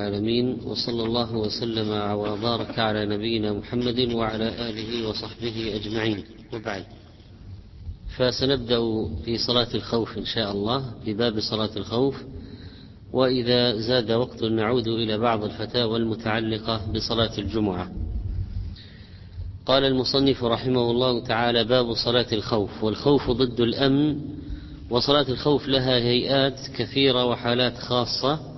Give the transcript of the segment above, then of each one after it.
العالمين وصلى الله وسلم وبارك على نبينا محمد وعلى آله وصحبه أجمعين. وبعد. فسنبدأ في صلاة الخوف إن شاء الله في باب صلاة الخوف. وإذا زاد وقت نعود إلى بعض الفتاوى المتعلقة بصلاة الجمعة. قال المصنف رحمه الله تعالى باب صلاة الخوف. والخوف ضد الأمن وصلاة الخوف لها هيئات كثيرة وحالات خاصة.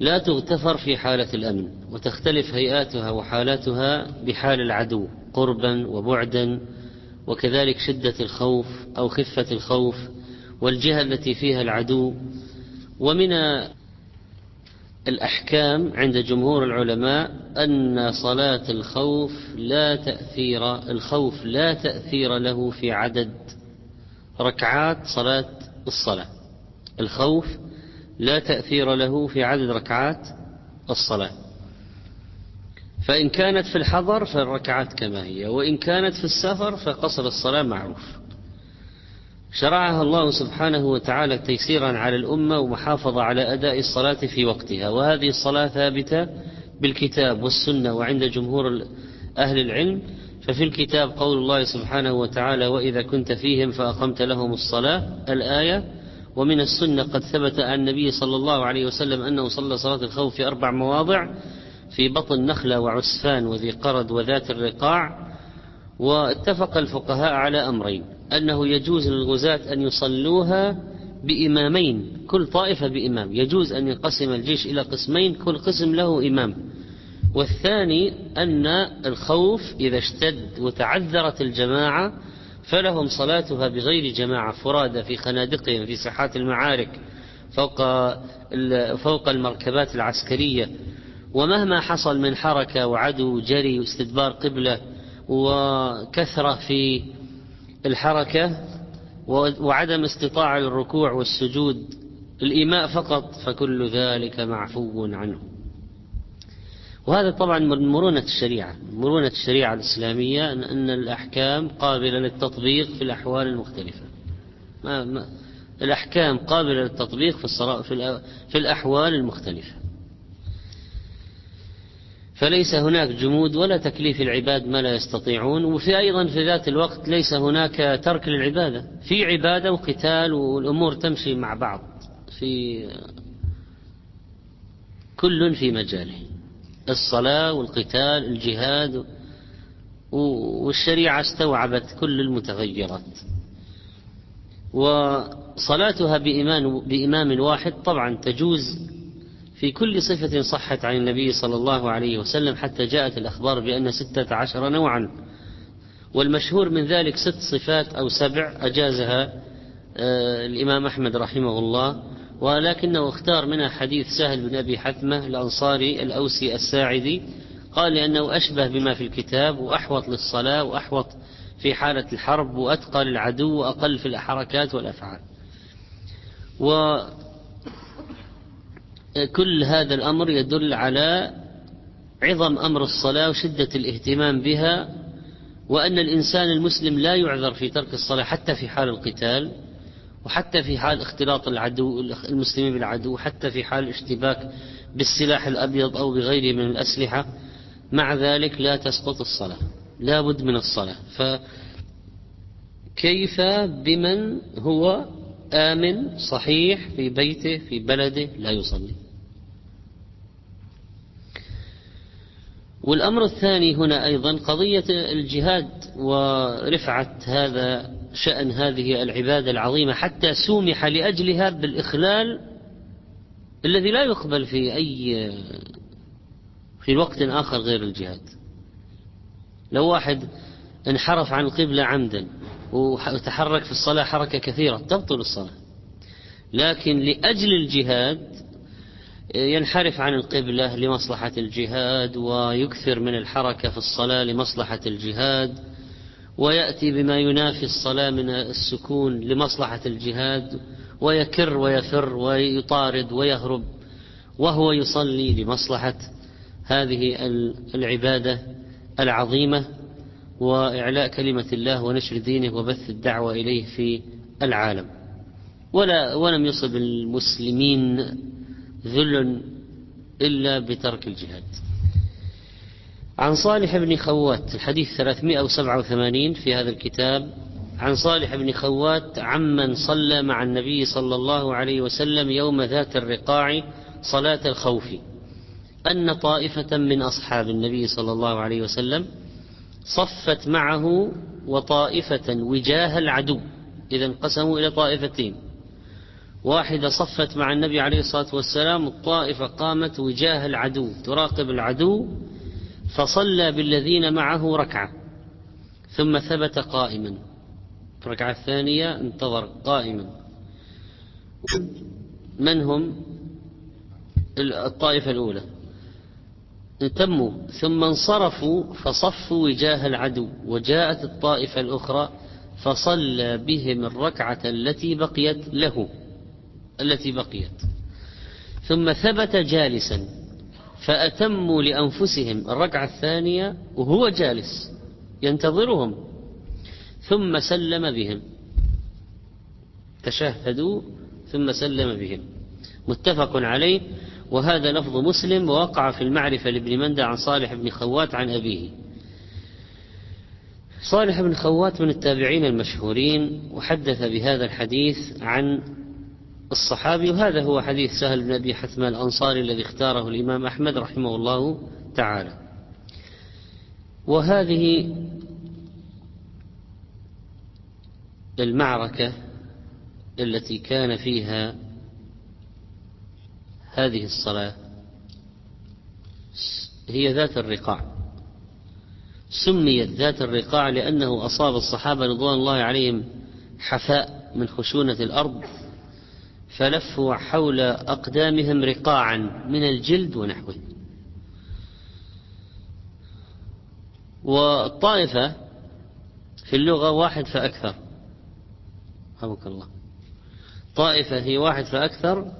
لا تغتفر في حالة الأمن وتختلف هيئاتها وحالاتها بحال العدو قربا وبعدا وكذلك شدة الخوف أو خفة الخوف والجهة التي فيها العدو. ومن الأحكام عند جمهور العلماء أن صلاة الخوف لا تأثير الخوف لا تأثير له في عدد ركعات صلاة الصلاة. الخوف لا تأثير له في عدد ركعات الصلاة. فإن كانت في الحضر فالركعات كما هي وإن كانت في السفر فقصر الصلاة معروف. شرعها الله سبحانه وتعالى تيسيرا على الأمة ومحافظة على أداء الصلاة في وقتها وهذه الصلاة ثابتة بالكتاب والسنة وعند جمهور أهل العلم. ففي الكتاب قول الله سبحانه وتعالى وإذا كنت فيهم فأقمت لهم الصلاة. الآية ومن السنة قد ثبت عن النبي صلى الله عليه وسلم أنه صلى صلاة الخوف في أربع مواضع في بطن نخلة وعسفان وذي قرد وذات الرقاع واتفق الفقهاء على أمرين أنه يجوز للغزاة أن يصلوها بإمامين كل طائفة بإمام يجوز أن ينقسم الجيش إلى قسمين كل قسم له إمام والثاني أن الخوف إذا اشتد وتعذرت الجماعة فلهم صلاتها بغير جماعة فرادى في خنادقهم في ساحات المعارك فوق فوق المركبات العسكرية. ومهما حصل من حركة وعدو جري واستدبار قبلة وكثرة في الحركة وعدم استطاعة للركوع والسجود الإيماء فقط فكل ذلك معفو عنه. وهذا طبعا من مرونة الشريعة مرونة الشريعة الإسلامية أن الأحكام قابلة للتطبيق في الأحوال المختلفة. ما ما الأحكام قابلة للتطبيق في, في, في الأحوال المختلفة. فليس هناك جمود ولا تكليف العباد ما لا يستطيعون وفي أيضا في ذات الوقت ليس هناك ترك للعبادة. في عبادة وقتال والأمور تمشي مع بعض في كل في مجاله. الصلاة والقتال الجهاد والشريعة استوعبت كل المتغيرات. وصلاتها بإيمان بإمام واحد طبعا تجوز في كل صفة صحت عن النبي صلى الله عليه وسلم حتى جاءت الأخبار بأن ستة عشر نوعا. والمشهور من ذلك ست صفات أو سبع أجازها آه، الإمام أحمد رحمه الله. ولكنه اختار منها حديث سهل بن أبي حثمة الأنصاري الأوسي الساعدي قال لأنه أشبه بما في الكتاب وأحوط للصلاة وأحوط في حالة الحرب وأتقى للعدو وأقل في الحركات والأفعال. وكل هذا الأمر يدل على عظم أمر الصلاة وشدة الاهتمام بها وأن الإنسان المسلم لا يعذر في ترك الصلاة حتى في حال القتال. وحتى في حال اختلاط العدو المسلمين بالعدو حتى في حال الاشتباك بالسلاح الأبيض أو بغيره من الأسلحة مع ذلك لا تسقط الصلاة لا بد من الصلاة. فكيف بمن هو آمن صحيح في بيته في بلده لا يصلي؟ والأمر الثاني هنا أيضا قضية الجهاد ورفعة هذا شأن هذه العبادة العظيمة حتى سومح لأجلها بالإخلال الذي لا يقبل في أي في وقت آخر غير الجهاد. لو واحد انحرف عن القبلة عمدا وتحرك في الصلاة حركة كثيرة تبطل الصلاة. لكن لأجل الجهاد ينحرف عن القبلة لمصلحة الجهاد ويكثر من الحركة في الصلاة لمصلحة الجهاد. ويأتي بما ينافي الصلاة من السكون لمصلحة الجهاد ويكر ويفر ويطارد ويهرب وهو يصلي لمصلحة هذه العبادة العظيمة وإعلاء كلمة الله ونشر دينه وبث الدعوة إليه في العالم. ولا ولم يصب المسلمين ذل إلا بترك الجهاد. عن صالح بن خوات الحديث 387 في هذا الكتاب. عن صالح بن خوات عمن صلى مع النبي صلى الله عليه وسلم يوم ذات الرقاع صلاة الخوف. أن طائفة من أصحاب النبي صلى الله عليه وسلم صفت معه وطائفة وجاه العدو. إذا انقسموا إلى طائفتين. واحدة صفت مع النبي عليه الصلاة والسلام الطائفة قامت وجاه العدو تراقب العدو فصلى بالذين معه ركعة ثم ثبت قائما. في الركعة الثانية انتظر قائما. من هم؟ الطائفة الأولى. تموا ثم انصرفوا فصفوا وجاه العدو وجاءت الطائفة الأخرى فصلى بهم الركعة التي بقيت له التي بقيت. ثم ثبت جالسا. فأتموا لأنفسهم. الركعة الثانية وهو جالس ينتظرهم. ثم سلم بهم. تشهدوا. ثم سلم بهم. متفق عليه. وهذا لفظ مسلم ووقع في المعرفة لابن مندى عن صالح بن خوات عن أبيه. صالح بن خوات من التابعين المشهورين وحدث بهذا الحديث عن الصحابي وهذا هو حديث سهل بن أبي حثمة الأنصاري الذي اختاره الإمام أحمد رحمه الله تعالى. وهذه المعركة التي كان فيها هذه الصلاة هي ذات الرقاع. سميت ذات الرقاع لأنه أصاب الصحابة رضوان الله عليهم حفاء من خشونة الأرض. فلفوا حول أقدامهم رقاعا من الجلد ونحوه. والطائفة في اللغة واحد فأكثر. رحمك الله. طائفة هي واحد فأكثر.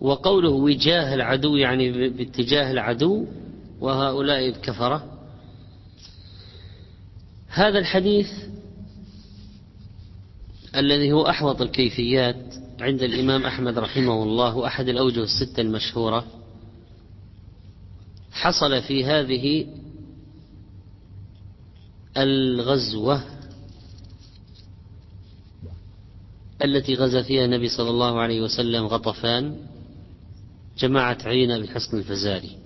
وقوله وجاه العدو يعني باتجاه العدو وهؤلاء الكفرة. هذا الحديث الذي هو أحوط الكيفيات عند الإمام أحمد رحمه الله أحد الأوجه الستة المشهورة حصل في هذه الغزوة التي غزا فيها النبي صلى الله عليه وسلم غطفان جماعة عينة بحصن الفزاري.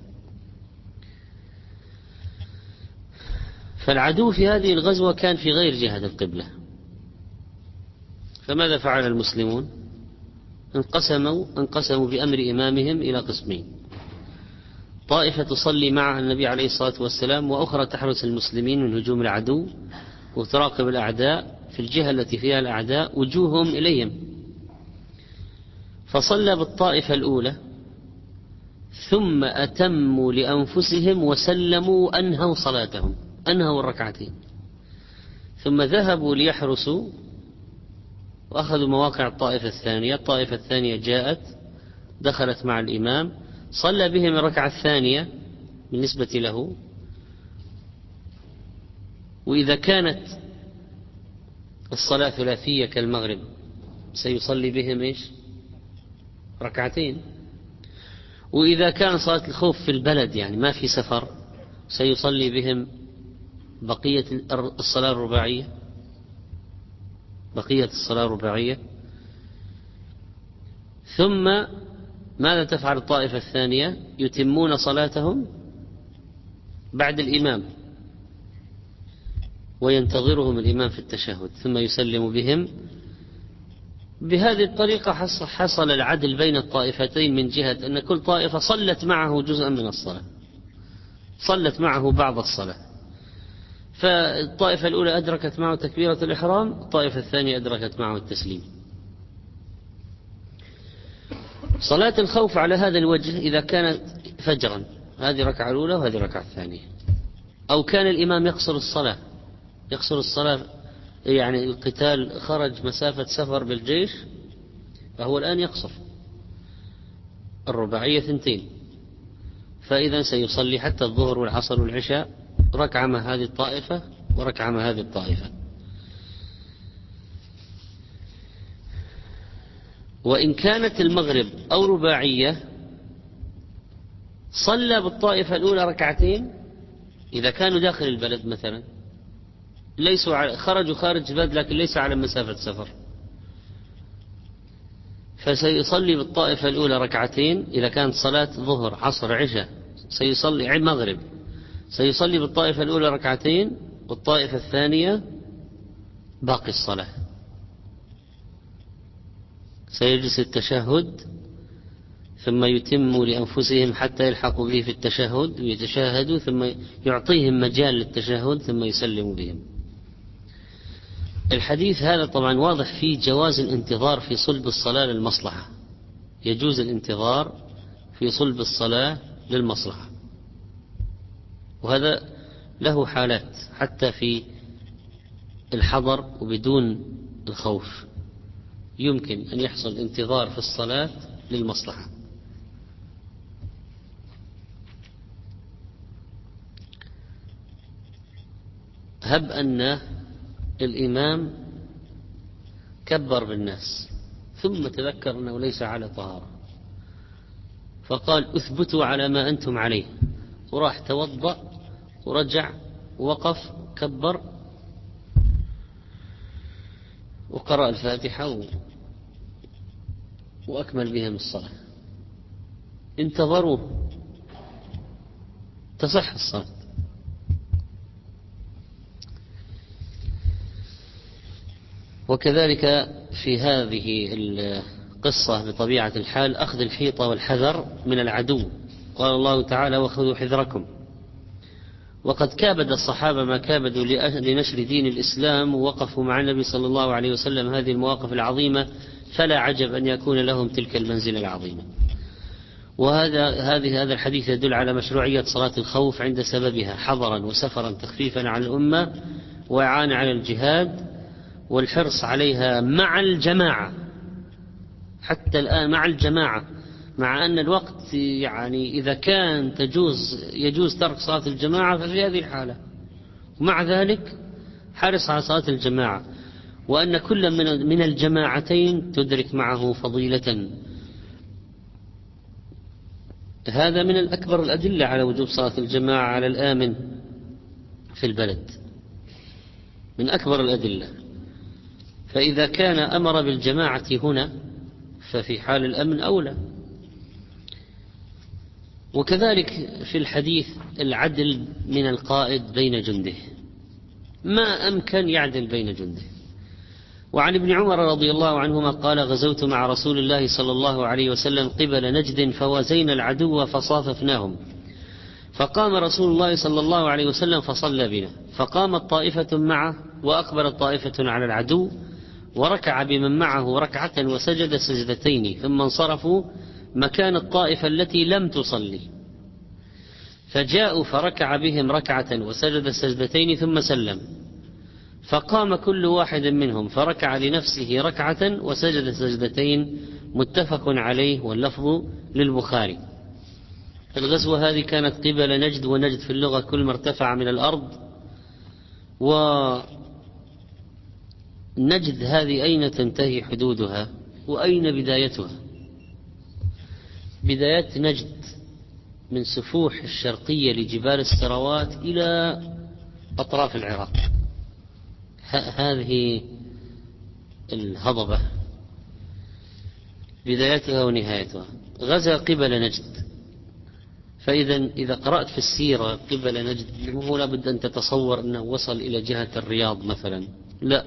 فالعدو في هذه الغزوة كان في غير جهة القبلة. فماذا فعل المسلمون؟ انقسموا انقسموا بأمر إمامهم إلى قسمين. طائفة تصلي مع النبي عليه الصلاة والسلام وأخرى تحرس المسلمين من هجوم العدو وتراقب الأعداء في الجهة التي فيها الأعداء وجوههم إليهم. فصلى بالطائفة الأولى ثم أتموا لأنفسهم وسلموا أنهوا صلاتهم أنهوا الركعتين. ثم ذهبوا ليحرسوا وأخذوا مواقع الطائفة الثانية الطائفة الثانية جاءت دخلت مع الإمام صلى بهم الركعة الثانية بالنسبة له. وإذا كانت الصلاة ثلاثية كالمغرب سيصلي بهم إيش؟ ركعتين. وإذا كان صلاة الخوف في البلد يعني ما في سفر سيصلي بهم بقية الصلاة الرباعية. بقية الصلاة الرباعية ثم ماذا تفعل الطائفة الثانية؟ يتمون صلاتهم بعد الإمام. وينتظرهم الإمام في التشهد ثم يسلم بهم. بهذه الطريقة حصل العدل بين الطائفتين من جهة أن كل طائفة صلت معه جزءا من الصلاة. صلت معه بعض الصلاة. فالطائفة الأولى أدركت معه تكبيرة الإحرام الطائفة الثانية أدركت معه التسليم. صلاة الخوف على هذا الوجه إذا كانت فجرا هذه الركعة الأولى وهذه الركعة الثانية. أو كان الإمام يقصر الصلاة يقصر الصلاة يعني القتال خرج مسافة سفر بالجيش فهو الآن يقصر. الرباعية ثنتين. فإذا سيصلي حتى الظهر والعصر والعشاء. ركعة مع هذه الطائفة وركعة مع هذه الطائفة. وإن كانت المغرب أو رباعية صلى بالطائفة الأولى ركعتين إذا كانوا داخل البلد مثلا ليسوا على خرجوا خارج البلد لكن ليس على مسافة سفر. فسيصلي بالطائفة الأولى ركعتين إذا كانت صلاة ظهر عصر عشاء سيصلي مغرب. سيصلي بالطائفة الأولى ركعتين والطائفة الثانية باقي الصلاة. سيجلس التشهد ثم يتم لأنفسهم حتى يلحقوا به في التشهد ويتشاهدوا ثم يعطيهم مجال للتشهد ثم يسلموا بهم. الحديث هذا طبعا واضح فيه جواز الانتظار في صلب الصلاة للمصلحة. يجوز الانتظار في صلب الصلاة للمصلحة. وهذا له حالات حتى في الحضر وبدون الخوف. يمكن أن يحصل انتظار في الصلاة للمصلحة. هب أن الإمام كبر بالناس ثم تذكر أنه ليس على طهارة. فقال اثبتوا على ما أنتم عليه. وراح توضأ ورجع ووقف كبر وقرأ الفاتحة وأكمل بهم الصلاة. انتظروا. تصح الصلاة. وكذلك في هذه القصة بطبيعة الحال أخذ الحيطة والحذر من العدو. قال الله تعالى وخذوا حذركم. وقد كابد الصحابة ما كابدوا لنشر دين الإسلام ووقفوا مع النبي صلى الله عليه وسلم هذه المواقف العظيمة فلا عجب أن يكون لهم تلك المنزلة العظيمة. وهذا هذه هذا الحديث يدل على مشروعية صلاة الخوف عند سببها حضرا وسفرا تخفيفا عن الأمة وإعانة على الجهاد والحرص عليها مع الجماعة. حتى الآن مع الجماعة. مع أن الوقت يعني إذا كان تجوز يجوز ترك صلاة الجماعة ففي هذه الحالة. ومع ذلك حرص على صلاة الجماعة. وأن كل من من الجماعتين تدرك معه فضيلة. هذا من الأكبر الأدلة على وجوب صلاة الجماعة على الآمن في البلد. من أكبر الأدلة. فإذا كان أمر بالجماعة هنا ففي حال الأمن أولى. وكذلك في الحديث العدل من القائد بين جنده. ما أمكن يعدل بين جنده. وعن ابن عمر رضي الله عنهما قال غزوت مع رسول الله صلى الله عليه وسلم قبل نجد فوازينا العدو فصاففناهم. فقام رسول الله صلى الله عليه وسلم فصلى بنا. فقامت طائفة معه وأقبلت طائفة على العدو وركع بمن معه ركعة وسجد سجدتين ثم انصرفوا مكان الطائفة التي لم تصلي. فجاءوا فركع بهم ركعة وسجد سجدتين ثم سلم. فقام كل واحد منهم فركع لنفسه ركعة وسجد سجدتين متفق عليه واللفظ للبخاري. الغزوة هذه كانت قبل نجد ونجد في اللغة كل ما ارتفع من الأرض. و نجد هذه أين تنتهي حدودها؟ وأين بدايتها؟ بداية نجد من سفوح الشرقية لجبال السروات إلى أطراف العراق. هذه الهضبة. بدايتها ونهايتها. غزا قبل نجد. فإذا إذا قرأت في السيرة قبل نجد مو لابد أن تتصور أنه وصل إلى جهة الرياض مثلا. لا.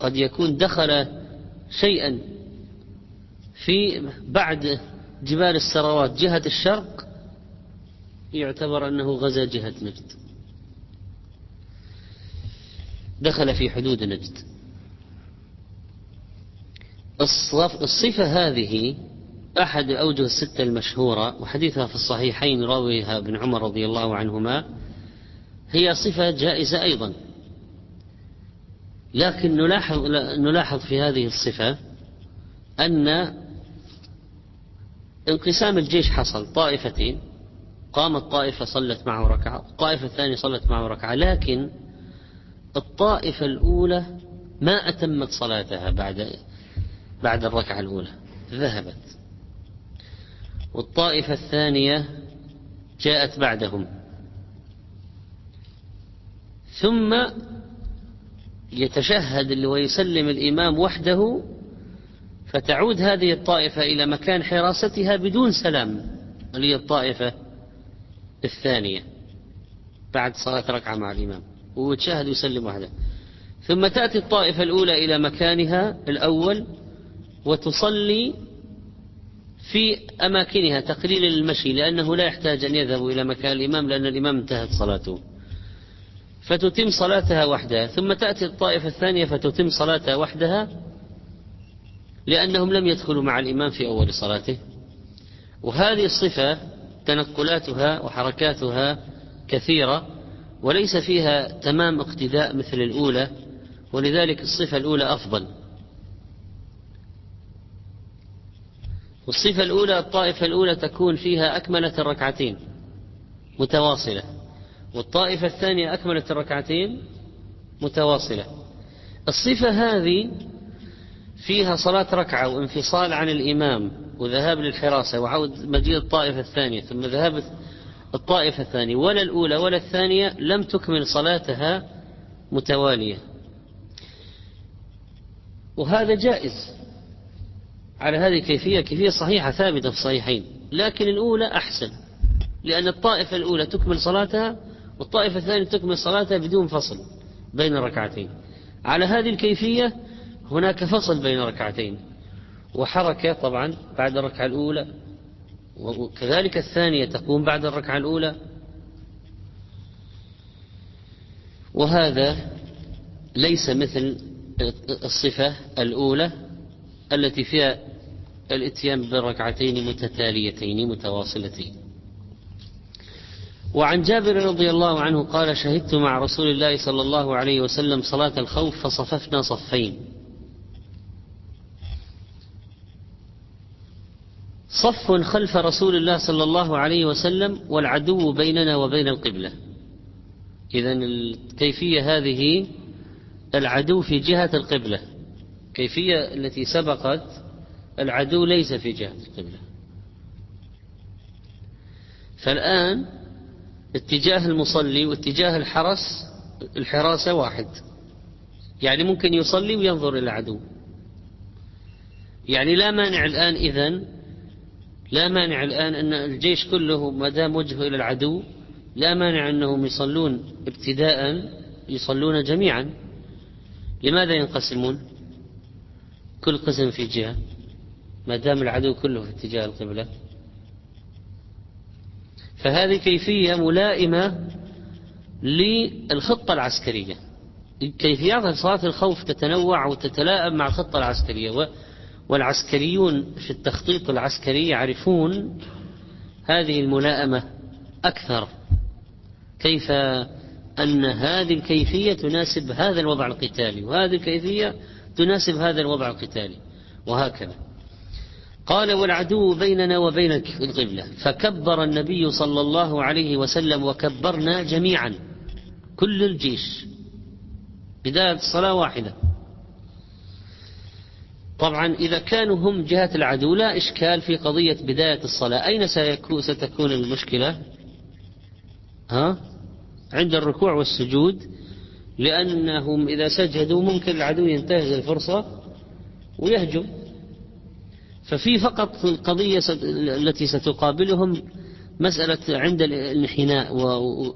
قد يكون دخل شيئا في بعد جبال السروات جهة الشرق يعتبر أنه غزا جهة نجد. دخل في حدود نجد. الصفة هذه أحد أوجه الستة المشهورة وحديثها في الصحيحين راويها ابن عمر رضي الله عنهما هي صفة جائزة أيضا. لكن نلاحظ نلاحظ في هذه الصفة أن انقسام الجيش حصل. طائفتين قامت طائفة صلت معه ركعة الطائفة الثانية صلت معه ركعة. لكن الطائفة الأولى ما أتمت صلاتها بعد بعد الركعة الأولى ذهبت. والطائفة الثانية جاءت بعدهم. ثم يتشهد ويسلم الإمام وحده فتعود هذه الطائفة إلى مكان حراستها بدون سلام اللي هي الطائفة الثانية بعد صلاة ركعة مع الإمام وتشاهد ويسلم وحده ثم تأتي الطائفة الأولى إلى مكانها الأول وتصلي في أماكنها تقليل المشي لأنه لا يحتاج أن يذهب إلى مكان الإمام لأن الإمام انتهت صلاته. فتتم صلاتها وحدها. ثم تأتي الطائفة الثانية فتتم صلاتها وحدها لأنهم لم يدخلوا مع الإمام في أول صلاته. وهذه الصفة تنقلاتها وحركاتها كثيرة وليس فيها تمام اقتداء مثل الأولى ولذلك الصفة الأولى أفضل. والصفة الأولى الطائفة الأولى تكون فيها أكملت الركعتين متواصلة والطائفة الثانية أكملت الركعتين متواصلة. الصفة هذه فيها صلاة ركعة وانفصال عن الإمام وذهاب للحراسة وعود مجيء الطائفة الثانية ثم ذهاب الطائفة الثانية ولا الأولى ولا الثانية لم تكمل صلاتها متوالية. وهذا جائز على هذه الكيفية كيفية صحيحة ثابتة في الصحيحين لكن الأولى أحسن لأن الطائفة الأولى تكمل صلاتها والطائفة الثانية تكمل صلاتها بدون فصل بين الركعتين. على هذه الكيفية هناك فصل بين ركعتين وحركة طبعا بعد الركعة الأولى وكذلك الثانية تقوم بعد الركعة الأولى. وهذا ليس مثل الصفة الأولى التي فيها الاتيان بالركعتين متتاليتين متواصلتين. وعن جابر رضي الله عنه قال شهدت مع رسول الله صلى الله عليه وسلم صلاة الخوف فصففنا صفين. صف خلف رسول الله صلى الله عليه وسلم والعدو بيننا وبين القبلة. إذا الكيفية هذه العدو في جهة القبلة. كيفية التي سبقت العدو ليس في جهة القبلة. فالآن اتجاه المصلي واتجاه الحرس الحراسة واحد. يعني ممكن يصلي وينظر إلى العدو. يعني لا مانع الآن إذن لا مانع الآن أن الجيش كله ما دام وجهه إلى العدو لا مانع أنهم يصلون ابتداء يصلون جميعا. لماذا ينقسمون؟ كل قسم في جهة ما دام العدو كله في اتجاه القبلة. فهذه كيفية ملائمة للخطة العسكرية. كيفيات صلاة الخوف تتنوع وتتلائم مع الخطة العسكرية. والعسكريون في التخطيط العسكري يعرفون هذه الملائمة أكثر. كيف أن هذه الكيفية تناسب هذا الوضع القتالي وهذه الكيفية تناسب هذا الوضع القتالي وهكذا. قال والعدو بيننا وبين القبلة. فكبر النبي صلى الله عليه وسلم وكبرنا جميعا كل الجيش. بداية الصلاة واحدة. طبعا إذا كانوا هم جهة العدو لا إشكال في قضية بداية الصلاة. أين ستكون المشكلة؟ ها؟ عند الركوع والسجود لأنهم إذا سجدوا ممكن العدو ينتهز الفرصة ويهجم. ففي فقط القضية التي ستقابلهم مسألة عند الانحناء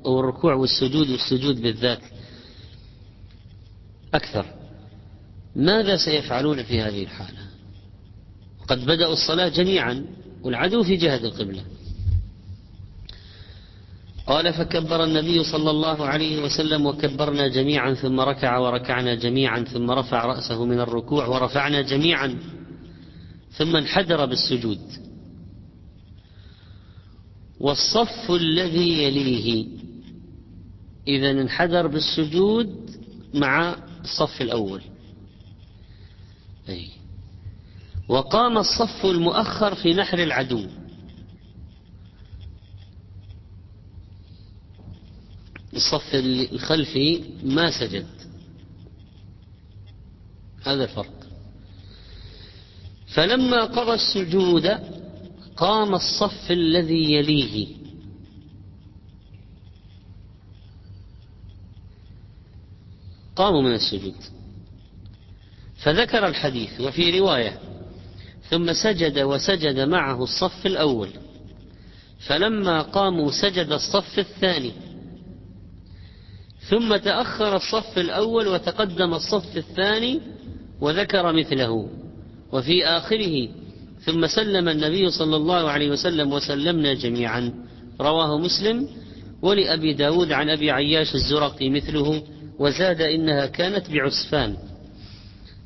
والركوع والسجود والسجود بالذات أكثر. ماذا سيفعلون في هذه الحالة؟ قد بدأوا الصلاة جميعا والعدو في جهة القبلة. قال فكبر النبي صلى الله عليه وسلم وكبرنا جميعا ثم ركع وركعنا جميعا ثم رفع رأسه من الركوع ورفعنا جميعا ثم انحدر بالسجود. والصف الذي يليه إذا انحدر بالسجود مع الصف الأول. أي. وقام الصف المؤخر في نحر العدو. الصف الخلفي ما سجد. هذا الفرق. فلما قضى السجود قام الصف الذي يليه. قاموا من السجود. فذكر الحديث وفي رواية ثم سجد وسجد معه الصف الأول فلما قاموا سجد الصف الثاني ثم تأخر الصف الأول وتقدم الصف الثاني وذكر مثله وفي آخره ثم سلم النبي صلى الله عليه وسلم وسلمنا جميعا رواه مسلم ولأبي داود عن أبي عياش الزرقي مثله وزاد إنها كانت بعسفان.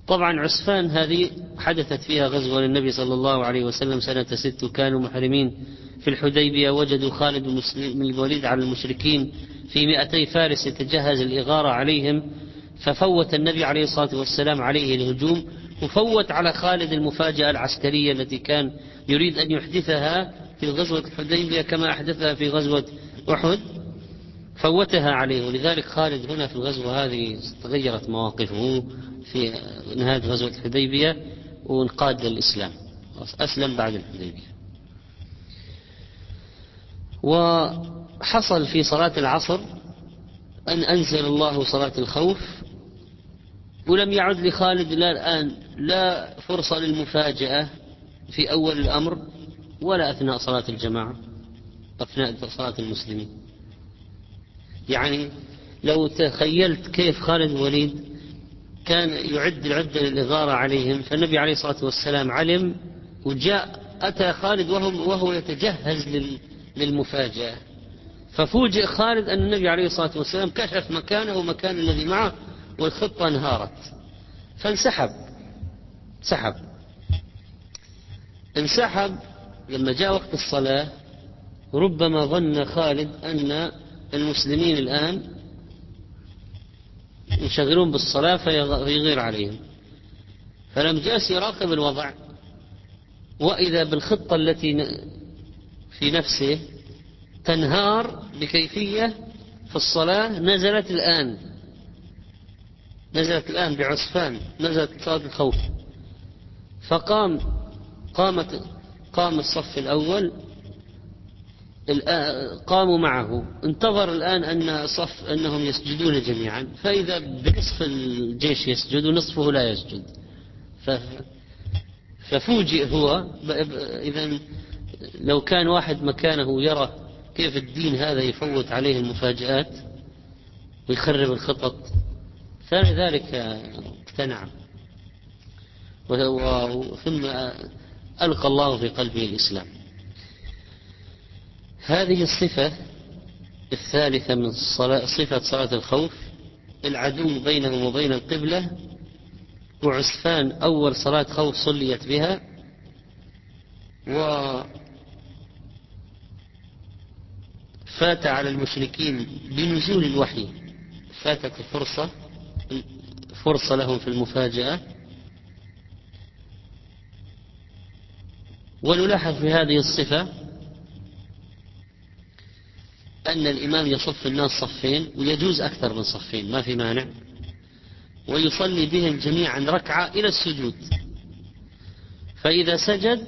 طبعا عسفان هذه حدثت فيها غزوة للنبي صلى الله عليه وسلم سنة ست كانوا محرمين في الحديبية وجدوا خالد بن الوليد على المشركين في مئتي فارس يتجهز الإغارة عليهم ففوت النبي عليه الصلاة والسلام عليه الهجوم وفوت على خالد المفاجأة العسكرية التي كان يريد أن يحدثها في غزوة الحديبية كما أحدثها في غزوة أحد فوتها عليه. ولذلك خالد هنا في الغزوة هذه تغيرت مواقفه. في نهاية غزوة الحديبية وانقاد للإسلام. أسلم بعد الحديبية. وحصل في صلاة العصر أن أنزل الله صلاة الخوف ولم يعد لخالد لا الآن لا فرصة للمفاجأة في أول الأمر ولا أثناء صلاة الجماعة أثناء صلاة المسلمين. يعني لو تخيلت كيف خالد الوليد كان يعد العدة للإغارة عليهم فالنبي عليه الصلاة والسلام علم وجاء أتى خالد وهو, وهو يتجهز للمفاجأة. ففوجئ خالد أن النبي عليه الصلاة والسلام كشف مكانه ومكان الذي معه والخطة انهارت. فانسحب. سحب. انسحب. لما جاء وقت الصلاة ربما ظن خالد أن المسلمين الآن يشغلون بالصلاة فيغير عليهم. فلم جالس يراقب الوضع. وإذا بالخطة التي في نفسه تنهار بكيفية في الصلاة نزلت الآن. نزلت الآن بعسفان نزلت صلاة الخوف. فقام قامت قام الصف الأول قاموا معه. انتظر الآن أن صف أنهم يسجدون جميعا. فإذا بنصف الجيش يسجد ونصفه لا يسجد. ففوجئ هو. إذا لو كان واحد مكانه يرى كيف الدين هذا يفوت عليه المفاجآت ويخرب الخطط فلذلك اقتنع. ثم ألقى الله في قلبه الإسلام. هذه الصفة الثالثة من صلاة صفة صلاة الخوف العدو بينهم وبين القبلة وعسفان أول صلاة خوف صليت بها و فات على المشركين بنزول الوحي. فاتت الفرصة فرصة لهم في المفاجأة. ونلاحظ في هذه الصفة أن الإمام يصف الناس صفين ويجوز أكثر من صفين ما في مانع. ويصلي بهم جميعا ركعة إلى السجود. فإذا سجد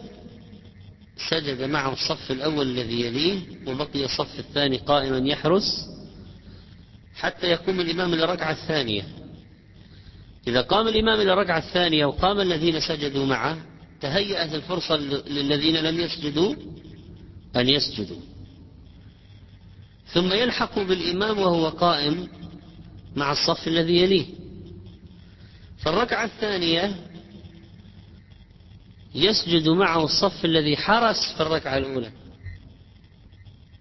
سجد معه الصف الأول الذي يليه وبقي الصف الثاني قائما يحرس حتى يقوم الإمام إلى الركعة الثانية. إذا قام الإمام إلى الركعة الثانية وقام الذين سجدوا معه تهيأت الفرصة للذين لم يسجدوا أن يسجدوا. ثم يلحق بالإمام وهو قائم مع الصف الذي يليه. فالركعة الثانية يسجد معه الصف الذي حرس في الركعة الأولى.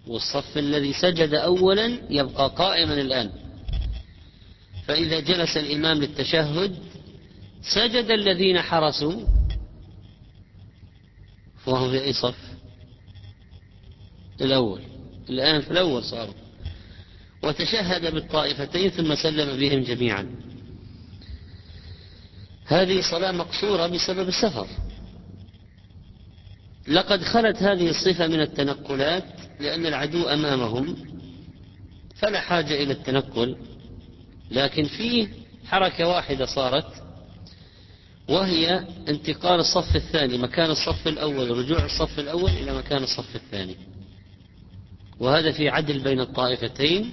والصف الذي سجد أولا يبقى قائما الآن. فإذا جلس الإمام للتشهد سجد الذين حرسوا وهم في أي صف؟ الأول. الآن في الأول صاروا وتشهد بالطائفتين ثم سلم بهم جميعا. هذه صلاة مقصورة بسبب السفر. لقد خلت هذه الصفة من التنقلات لأن العدو أمامهم فلا حاجة إلى التنقل. لكن فيه حركة واحدة صارت وهي انتقال الصف الثاني مكان الصف الأول رجوع الصف الأول إلى مكان الصف الثاني. وهذا في عدل بين الطائفتين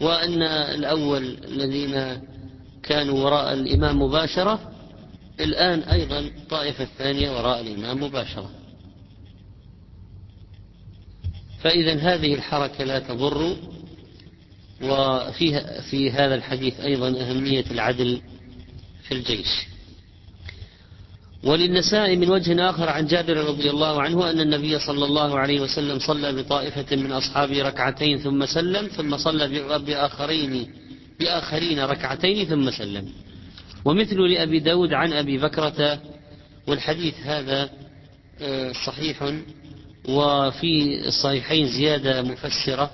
وأن الأول الذين كانوا وراء الإمام مباشرة الآن أيضا الطائفة الثانية وراء الإمام مباشرة. فإذا هذه الحركة لا تضر وفيها في هذا الحديث أيضا أهمية العدل في الجيش. وللنساء من وجه آخر عن جابر رضي الله عنه أن النبي صلى الله عليه وسلم صلى بطائفة من أصحابه ركعتين ثم سلم ثم صلى بآخرين بآخرين ركعتين ثم سلم. ومثل لأبي داود عن أبي بكرة والحديث هذا آه، صحيح وفي الصحيحين زيادة مفسرة.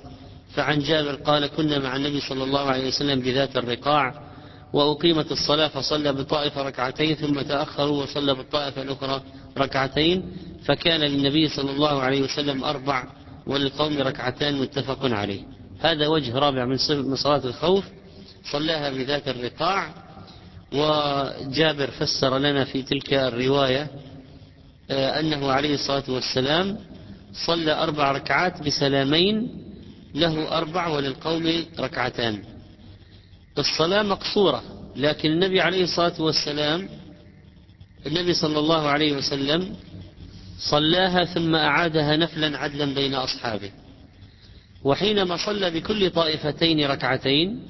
فعن جابر قال كنا مع النبي صلى الله عليه وسلم بذات الرقاع وأقيمت الصلاة فصلى بطائفة ركعتين ثم تأخروا وصلى بالطائفة الأخرى ركعتين فكان للنبي صلى الله عليه وسلم أربع وللقوم ركعتان متفق عليه. هذا وجه رابع من صلاة الخوف. صلاها بذات الرقاع وجابر فسر لنا في تلك الرواية آه، أنه عليه الصلاة والسلام صلى أربع ركعات بسلامين له أربع وللقوم ركعتان. الصلاة مقصورة لكن النبي عليه الصلاة والسلام النبي صلى الله عليه وسلم صلاها ثم أعادها نفلا عدلا بين أصحابه. وحينما صلى بكل طائفتين ركعتين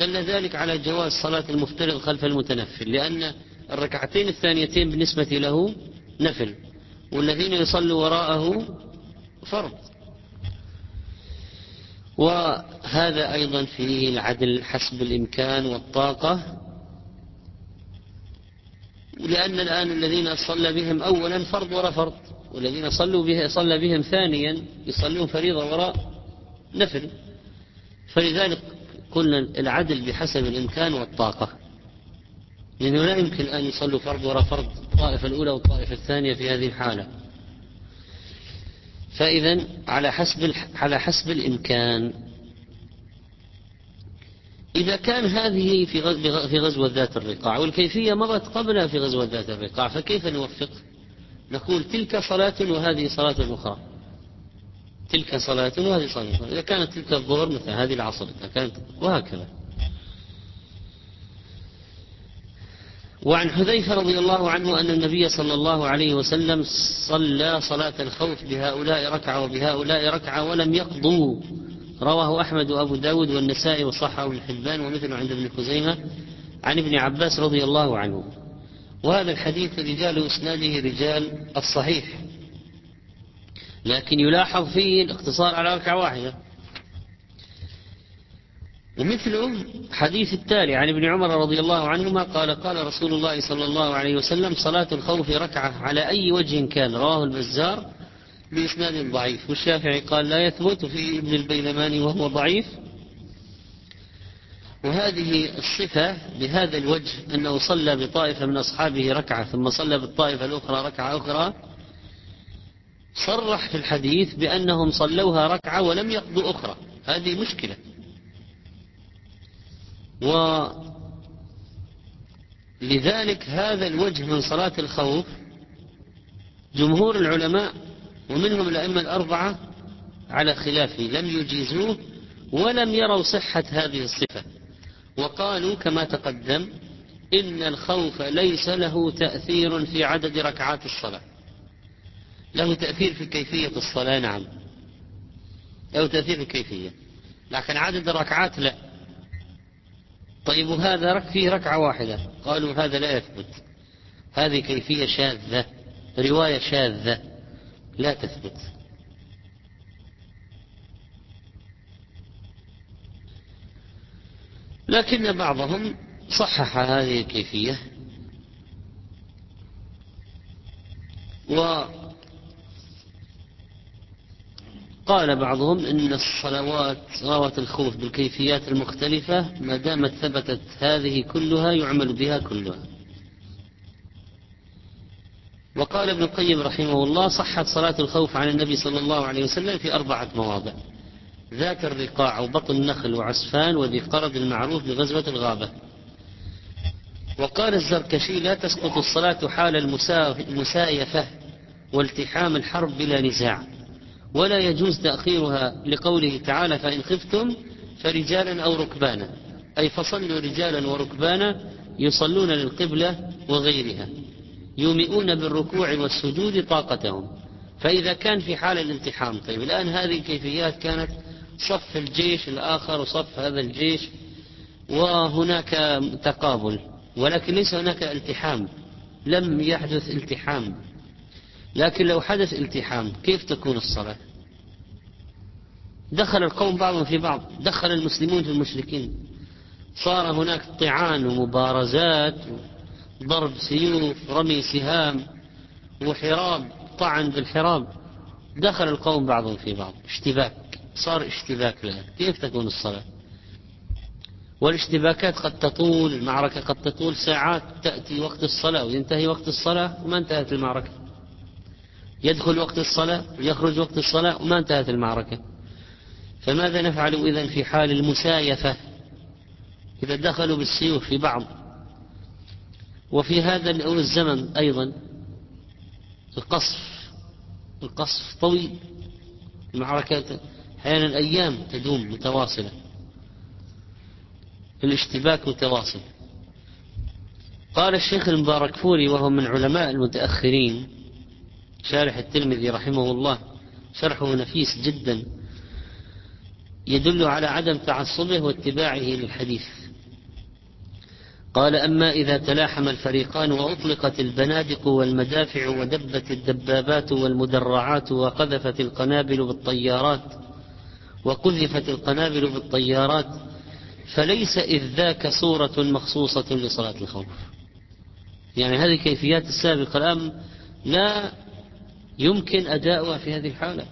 دل ذلك على جواز صلاة المفترض خلف المتنفل لأن الركعتين الثانيتين بالنسبة له نفل والذين يصلوا وراءه فرض. وهذا أيضا فيه العدل حسب الإمكان والطاقة. لأن الآن الذين صلى بهم أولا فرض وراء فرض والذين صلوا به صلى بهم ثانيا يصلون فريضة وراء نفل. فلذلك قلنا العدل بحسب الإمكان والطاقة. لأنه لا يمكن أن يصلوا فرض وراء فرض الطائفة الأولى والطائفة الثانية في هذه الحالة. فإذا على حسب على حسب الإمكان. إذا كان هذه في في غزوة ذات الرقاع والكيفية مضت قبلها في غزوة ذات الرقاع فكيف نوفق؟ نقول تلك صلاة وهذه صلاة أخرى. تلك صلاة وهذه صلاة أخرى. إذا كانت تلك الظهر مثل هذه العصر إذا كانت وهكذا. وعن حذيفة رضي الله عنه أن النبي صلى الله عليه وسلم صلى صلاة الخوف بهؤلاء ركعة وبهؤلاء ركعة ولم يقضوا. رواه أحمد وأبو داود والنسائي وصححه ابن حبان ومثله عند ابن خزيمة. عن ابن عباس رضي الله عنه. وهذا الحديث رجال إسناده رجال الصحيح. لكن يلاحظ فيه الاقتصار على ركعة واحدة. ومثله حديث التالي عن ابن عمر رضي الله عنهما قال قال رسول الله صلى الله عليه وسلم صلاة الخوف ركعة على أي وجه كان رواه البزار بإسناد ضعيف. والشافعي قال لا يثبت في ابن البيلماني وهو ضعيف. وهذه الصفة بهذا الوجه أنه صلى بطائفة من أصحابه ركعة ثم صلى بالطائفة الأخرى ركعة أخرى صرح في الحديث بأنهم صلوها ركعة ولم يقضوا أخرى. هذه مشكلة. ولذلك هذا الوجه من صلاة الخوف جمهور العلماء ومنهم الأئمة الأربعة على خلافه لم يجيزوه ولم يروا صحة هذه الصفة. وقالوا كما تقدم إن الخوف ليس له تأثير في عدد ركعات الصلاة. له تأثير في كيفية الصلاة نعم. له تأثير في الكيفية لكن عدد الركعات لا. طيب وهذا فيه ركعة واحدة. قالوا هذا لا يثبت. هذه كيفية شاذة رواية شاذة لا تثبت. لكن بعضهم صحح هذه الكيفية. و قال بعضهم إن الصلوات صلوات الخوف بالكيفيات المختلفة ما دامت ثبتت هذه كلها يعمل بها كلها. وقال ابن القيم رحمه الله صحت صلاة الخوف عن النبي صلى الله عليه وسلم في أربعة مواضع ذات الرقاع وبطن النخل وعسفان وذي قرض المعروف بغزوة الغابة. وقال الزركشي لا تسقط الصلاة حال المسايفة والتحام الحرب بلا نزاع. ولا يجوز تأخيرها لقوله تعالى فإن خفتم فرجالا أو ركبانا. أي فصلوا رجالا وركبانا يصلون للقبلة وغيرها. يومئون بالركوع والسجود طاقتهم. فإذا كان في حال الالتحام طيب الآن هذه الكيفيات كانت صف الجيش الآخر وصف هذا الجيش وهناك تقابل ولكن ليس هناك التحام. لم يحدث التحام. لكن لو حدث التحام كيف تكون الصلاة؟ دخل القوم بعضهم في بعض دخل المسلمون في المشركين. صار هناك طعان ومبارزات ضرب سيوف رمي سهام وحراب طعن بالحراب. دخل القوم بعضهم في بعض اشتباك صار اشتباك الآن كيف تكون الصلاة؟ والاشتباكات قد تطول المعركة قد تطول ساعات تأتي وقت الصلاة وينتهي وقت الصلاة وما انتهت المعركة. يدخل وقت الصلاة ويخرج وقت الصلاة وما انتهت المعركة. فماذا نفعل إذا في حال المسايفة؟ إذا دخلوا بالسيوف في بعض. وفي هذا الزمن أيضا القصف القصف طويل. المعركة أحيانا أيام تدوم متواصلة. الاشتباك متواصل. قال الشيخ المبارك فوري وهو من علماء المتأخرين شارح الترمذي رحمه الله شرحه نفيس جدا. يدل على عدم تعصبه واتباعه للحديث. قال أما إذا تلاحم الفريقان وأطلقت البنادق والمدافع ودبت الدبابات والمدرعات وقذفت القنابل بالطيارات وقذفت القنابل بالطيارات فليس إذ ذاك صورة مخصوصة لصلاة الخوف. يعني هذه الكيفيات السابقة الآن لا يمكن أداؤها في هذه الحالة.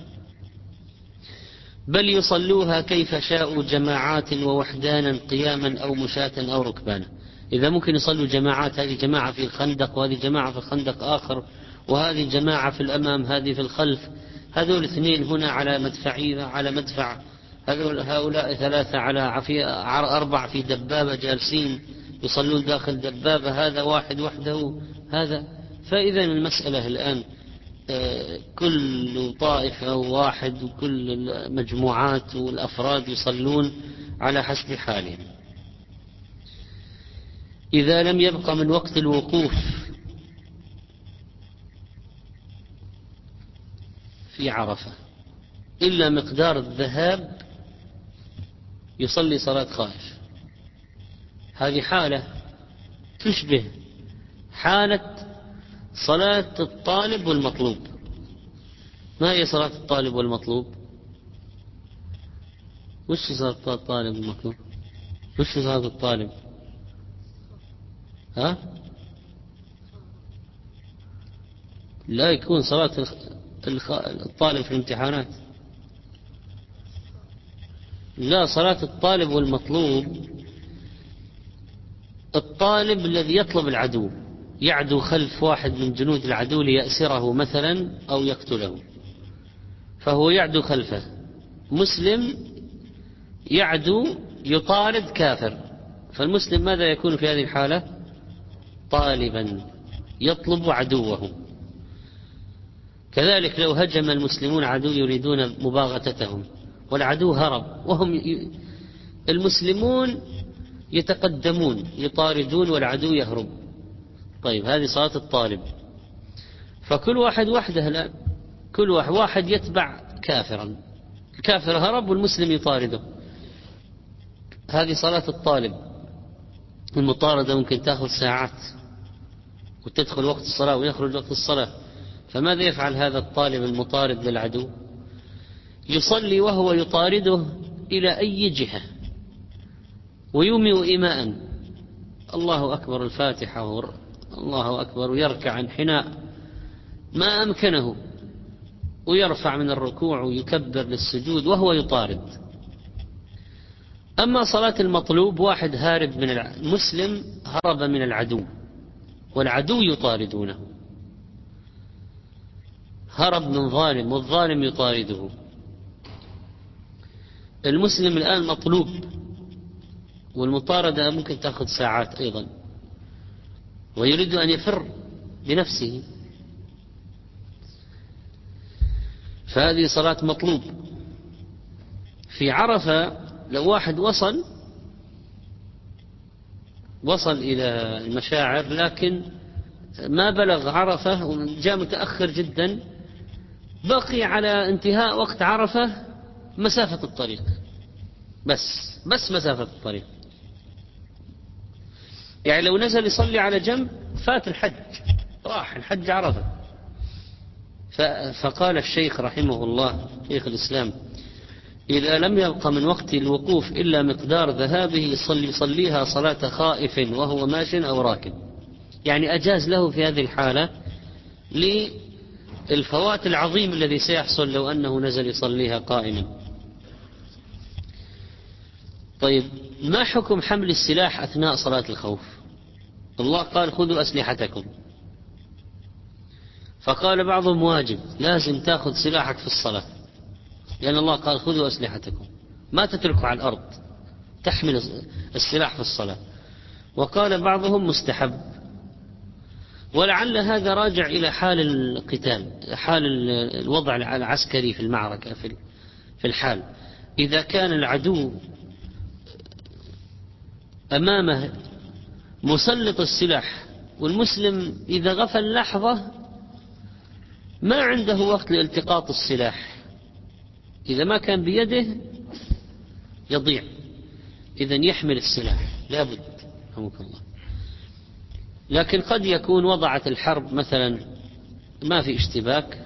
بل يصلوها كيف شاءوا جماعات ووحدانا قياما أو مشاة أو ركبانا. إذا ممكن يصلوا جماعات هذه جماعة في الخندق وهذه جماعة في الخندق آخر وهذه جماعة في الأمام هذه في الخلف. هذول اثنين هنا على مدفعية على مدفع. هذول هؤلاء ثلاثة على في أربع في دبابة جالسين يصلون داخل دبابة. هذا واحد وحده هذا. فإذا المسألة الآن كل طائفة واحد وكل المجموعات والأفراد يصلون على حسب حالهم. إذا لم يبق من وقت الوقوف في عرفة إلا مقدار الذهاب يصلي صلاة خائف. هذه حالة تشبه حالة صلاة الطالب والمطلوب. ما هي صلاة الطالب والمطلوب؟ وش صلاة الطالب والمطلوب؟ وش صلاة الطالب؟ ها؟ لا يكون صلاة الطالب في الامتحانات. لا صلاة الطالب والمطلوب الطالب الذي يطلب العدو. يعدو خلف واحد من جنود العدو ليأسره مثلا أو يقتله. فهو يعدو خلفه. مسلم يعدو يطارد كافر. فالمسلم ماذا يكون في هذه الحالة؟ طالبا. يطلب عدوه. كذلك لو هجم المسلمون عدو يريدون مباغتتهم. والعدو هرب. وهم المسلمون يتقدمون يطاردون والعدو يهرب. طيب هذه صلاة الطالب. فكل واحد وحده الآن. كل واحد, واحد يتبع كافرا. الكافر هرب والمسلم يطارده. هذه صلاة الطالب. المطاردة ممكن تأخذ ساعات وتدخل وقت الصلاة ويخرج وقت الصلاة. فماذا يفعل هذا الطالب المطارد للعدو؟ يصلي وهو يطارده إلى أي جهة؟ ويومئ إيماء. الله أكبر الفاتحة الله أكبر ويركع انحناء ما أمكنه ويرفع من الركوع ويكبر للسجود وهو يطارد. أما صلاة المطلوب واحد هارب من المسلم هرب من العدو والعدو يطاردونه. هرب من ظالم والظالم يطارده. المسلم الآن مطلوب والمطاردة ممكن تأخذ ساعات أيضا. ويريد أن يفر بنفسه. فهذه صلاة مطلوب. في عرفة لو واحد وصل وصل إلى المشاعر لكن ما بلغ عرفة وجاء متأخر جدا بقي على انتهاء وقت عرفة مسافة الطريق. بس بس مسافة الطريق. يعني لو نزل يصلي على جنب فات الحج راح الحج عرفة فقال الشيخ رحمه الله شيخ الإسلام إذا لم يبق من وقت الوقوف إلا مقدار ذهابه يصلي يصليها صلاة خائف وهو ماش أو راكب. يعني أجاز له في هذه الحالة للفوات العظيم الذي سيحصل لو أنه نزل يصليها قائما. طيب ما حكم حمل السلاح أثناء صلاة الخوف؟ الله قال خذوا أسلحتكم. فقال بعضهم واجب لازم تأخذ سلاحك في الصلاة. لأن الله قال خذوا أسلحتكم. ما تتركوا على الأرض تحمل السلاح في الصلاة. وقال بعضهم مستحب. ولعل هذا راجع إلى حال القتال حال الوضع العسكري في المعركة في الحال. إذا كان العدو أمامه مسلط السلاح والمسلم إذا غفل لحظة ما عنده وقت لالتقاط السلاح. إذا ما كان بيده يضيع. إذا يحمل السلاح. لابد. رحمك الله. لكن قد يكون وضعت الحرب مثلا ما في اشتباك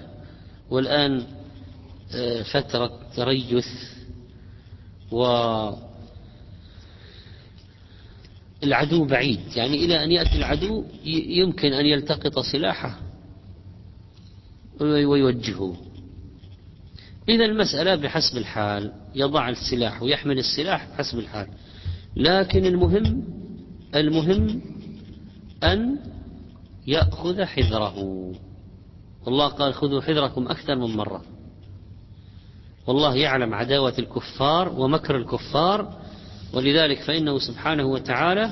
والآن آه، فترة تريث و العدو بعيد. يعني إلى أن يأتي العدو يمكن أن يلتقط سلاحه ويوجهه. إذا المسألة بحسب الحال يضع السلاح ويحمل السلاح بحسب الحال. لكن المهم المهم أن يأخذ حذره. والله قال خذوا حذركم أكثر من مرة. والله يعلم عداوة الكفار ومكر الكفار ولذلك فإنه سبحانه وتعالى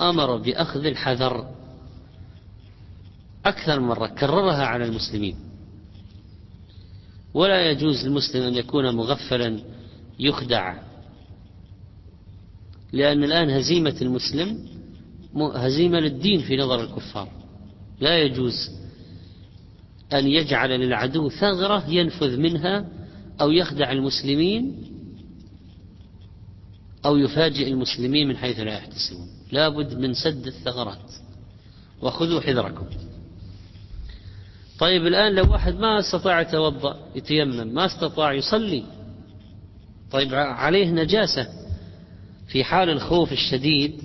أمر بأخذ الحذر أكثر مرة كررها على المسلمين. ولا يجوز للمسلم أن يكون مغفلا يخدع لأن الآن هزيمة المسلم هزيمة للدين في نظر الكفار. لا يجوز أن يجعل للعدو ثغرة ينفذ منها أو يخدع المسلمين أو يفاجئ المسلمين من حيث لا يحتسبون. لا بد من سد الثغرات. وخذوا حذركم. طيب الآن لو واحد ما استطاع يتوضأ يتيمم ما استطاع يصلي طيب عليه نجاسة في حال الخوف الشديد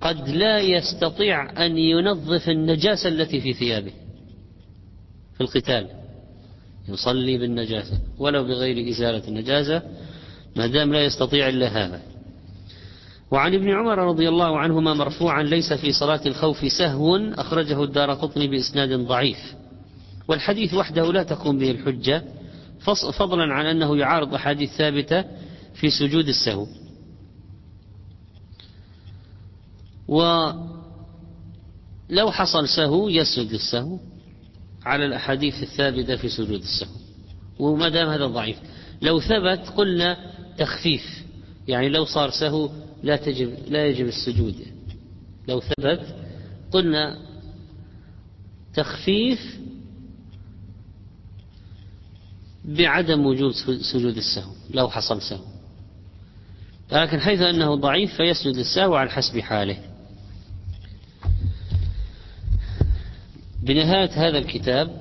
قد لا يستطيع أن ينظف النجاسة التي في ثيابه في القتال. يصلي بالنجاسة ولو بغير إزالة النجاسة ما دام لا يستطيع إلا هذا. وعن ابن عمر رضي الله عنهما مرفوعا ليس في صلاة الخوف سهو أخرجه الدار قطني بإسناد ضعيف. والحديث وحده لا تقوم به الحجة فضلا عن أنه يعارض أحاديث ثابتة في سجود السهو. ولو حصل سهو يسجد السهو على الأحاديث الثابتة في سجود السهو. وما دام هذا ضعيف. لو ثبت قلنا تخفيف. يعني لو صار سهو لا تجب لا يجب السجود. لو ثبت قلنا تخفيف بعدم وجود سجود السهو لو حصل سهو. لكن حيث أنه ضعيف فيسجد السهو على حسب حاله. بنهاية هذا الكتاب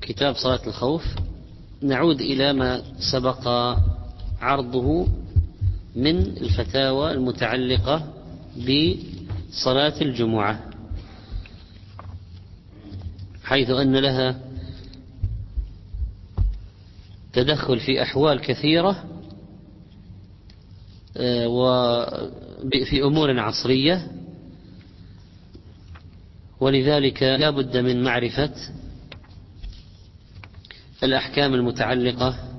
كتاب صلاة الخوف نعود إلى ما سبق عرضه من الفتاوى المتعلقة بصلاة الجمعة حيث أن لها تدخل في أحوال كثيرة آه، وفي أمور عصرية ولذلك لا بد من معرفة الأحكام المتعلقة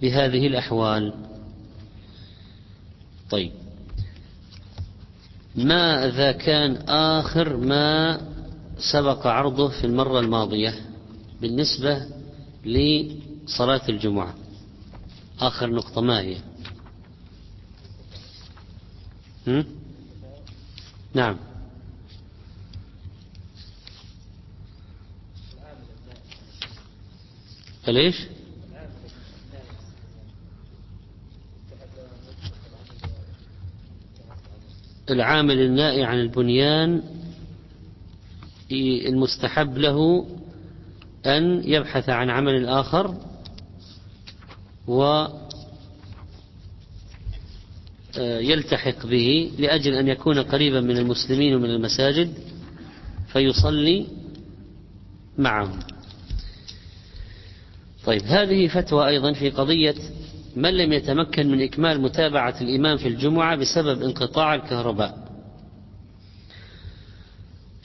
بهذه الأحوال. طيب. ماذا كان آخر ما سبق عرضه في المرة الماضية بالنسبة لصلاة الجمعة؟ آخر نقطة ما هي؟ هم؟ نعم. فليش العامل النائي عن البنيان المستحب له أن يبحث عن عمل آخر و يلتحق به لأجل أن يكون قريبا من المسلمين ومن المساجد فيصلي معهم. طيب هذه فتوى أيضا في قضية من لم يتمكن من إكمال متابعة الإمام في الجمعة بسبب انقطاع الكهرباء.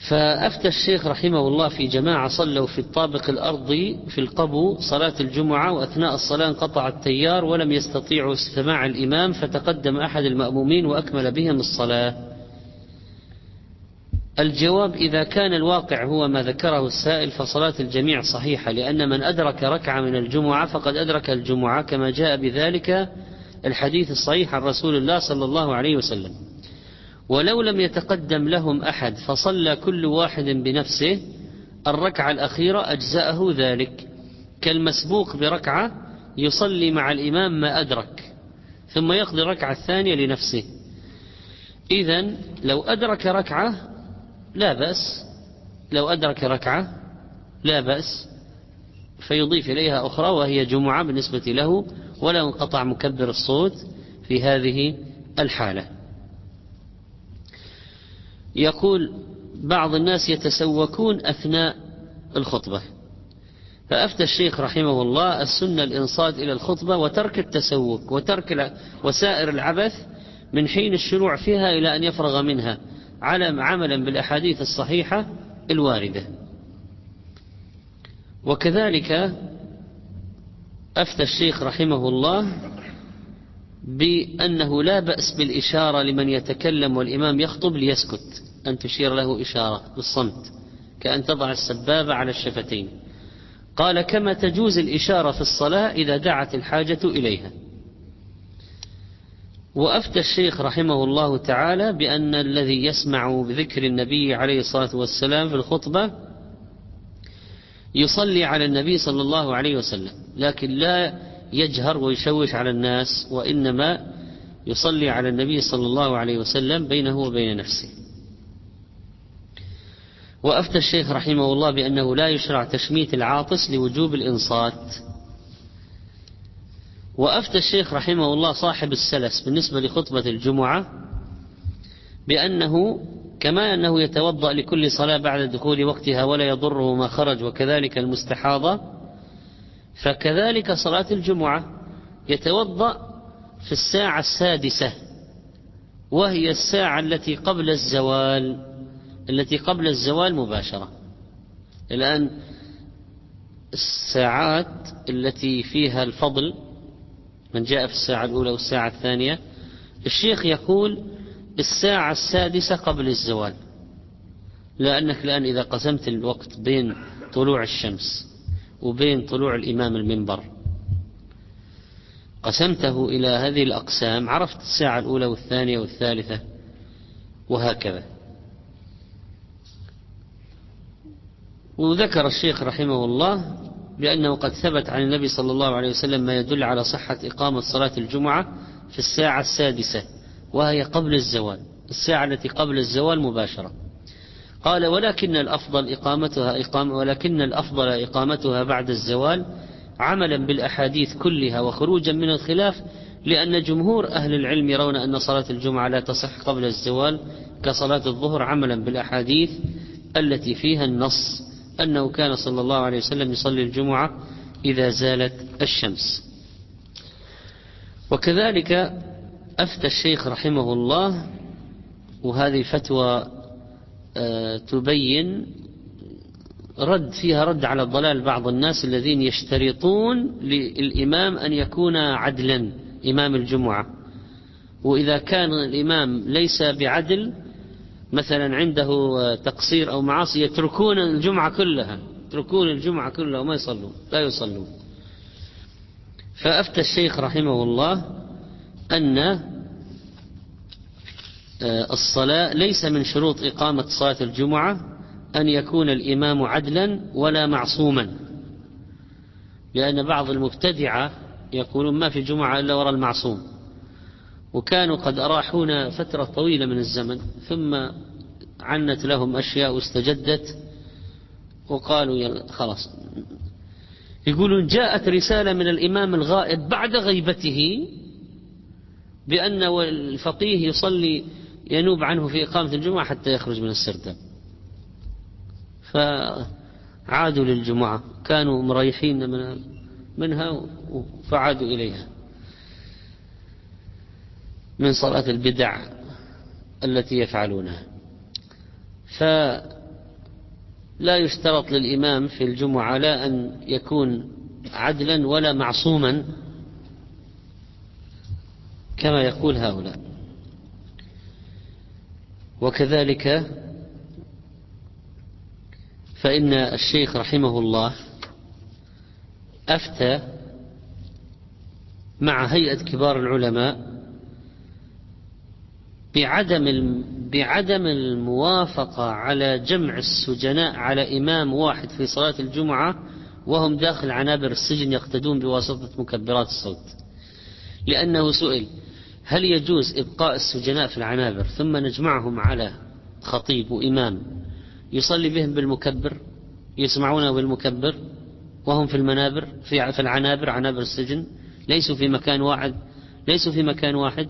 فأفتى الشيخ رحمه الله في جماعة صلوا في الطابق الأرضي في القبو صلاة الجمعة وأثناء الصلاة انقطع التيار ولم يستطيعوا استماع الإمام فتقدم أحد المأمومين وأكمل بهم الصلاة. الجواب إذا كان الواقع هو ما ذكره السائل فصلاة الجميع صحيحة لأن من أدرك ركعة من الجمعة فقد أدرك الجمعة كما جاء بذلك الحديث الصحيح عن رسول الله صلى الله عليه وسلم. ولو لم يتقدم لهم أحد فصلى كل واحد بنفسه الركعة الأخيرة أجزأه ذلك. كالمسبوق بركعة يصلي مع الإمام ما أدرك ثم يقضي الركعة الثانية لنفسه. إذا لو أدرك ركعة لا بأس. لو أدرك ركعة لا بأس. فيضيف إليها أخرى وهي جمعة بالنسبة له ولا انقطع مكبر الصوت في هذه الحالة. يقول بعض الناس يتسوكون أثناء الخطبة. فأفتى الشيخ رحمه الله السنة الإنصات إلى الخطبة وترك التسوك وترك وسائر العبث من حين الشروع فيها إلى أن يفرغ منها. على عملا بالأحاديث الصحيحة الواردة. وكذلك أفتى الشيخ رحمه الله بأنه لا بأس بالإشارة لمن يتكلم والإمام يخطب ليسكت أن تشير له إشارة بالصمت كأن تضع السبابة على الشفتين. قال كما تجوز الإشارة في الصلاة إذا دعت الحاجة إليها. وأفتى الشيخ رحمه الله تعالى بأن الذي يسمع بذكر النبي عليه الصلاة والسلام في الخطبة يصلي على النبي صلى الله عليه وسلم لكن لا يجهر ويشوش على الناس وإنما يصلي على النبي صلى الله عليه وسلم بينه وبين نفسه. وأفتى الشيخ رحمه الله بأنه لا يشرع تشميت العاطس لوجوب الإنصات. وأفتى الشيخ رحمه الله صاحب السلس بالنسبة لخطبة الجمعة بأنه كما أنه يتوضأ لكل صلاة بعد دخول وقتها ولا يضره ما خرج وكذلك المستحاضة فكذلك صلاة الجمعة يتوضأ في الساعة السادسة وهي الساعة التي قبل الزوال التي قبل الزوال مباشرة. الآن الساعات التي فيها الفضل من جاء في الساعة الأولى والساعة الثانية الشيخ يقول الساعة السادسة قبل الزوال لأنك الآن إذا قسمت الوقت بين طلوع الشمس وبين طلوع الإمام المنبر قسمته إلى هذه الأقسام عرفت الساعة الأولى والثانية والثالثة وهكذا. وذكر الشيخ رحمه الله بأنه قد ثبت عن النبي صلى الله عليه وسلم ما يدل على صحة إقامة صلاة الجمعة في الساعة السادسة وهي قبل الزوال الساعة التي قبل الزوال مباشرة. قال ولكن الأفضل إقامتها إقامة ولكن الأفضل إقامتها بعد الزوال عملا بالأحاديث كلها وخروجا من الخلاف لأن جمهور أهل العلم يرون أن صلاة الجمعة لا تصح قبل الزوال كصلاة الظهر عملا بالأحاديث التي فيها النص أنه كان صلى الله عليه وسلم يصلي الجمعة إذا زالت الشمس. وكذلك أفتى الشيخ رحمه الله وهذه فتوى آه، تبين رد فيها رد على ضلال بعض الناس الذين يشترطون للإمام أن يكون عدلا إمام الجمعة. وإذا كان الإمام ليس بعدل مثلا عنده تقصير أو معاصي يتركون الجمعة كلها يتركون الجمعة كلها وما يصلون لا يصلون. فأفتى الشيخ رحمه الله أن آه، الصلاة ليس من شروط إقامة صلاة الجمعة أن يكون الإمام عدلا ولا معصوما. لأن بعض المبتدعة يقولون ما في جمعة إلا وراء المعصوم. وكانوا قد أراحونا فترة طويلة من الزمن ثم عنت لهم أشياء واستجدت وقالوا خلاص. يقولون جاءت رسالة من الإمام الغائب بعد غيبته بأن الفقيه يصلي ينوب عنه في إقامة الجمعة حتى يخرج من السرداب. فعادوا للجمعة كانوا مريحين من منها فعادوا إليها. من صلاة البدع التي يفعلونها. فلا يشترط للإمام في الجمعة لا أن يكون عدلا ولا معصوما كما يقول هؤلاء. وكذلك فإن الشيخ رحمه الله أفتى مع هيئة كبار العلماء بعدم بعدم الموافقة على جمع السجناء على إمام واحد في صلاة الجمعة وهم داخل عنابر السجن يقتدون بواسطة مكبرات الصوت. لأنه سئل هل يجوز إبقاء السجناء في العنابر؟ ثم نجمعهم على خطيب وإمام يصلي بهم بالمكبر يسمعونه بالمكبر وهم في المنابر في العنابر عنابر السجن ليسوا في مكان واحد ليسوا في مكان واحد.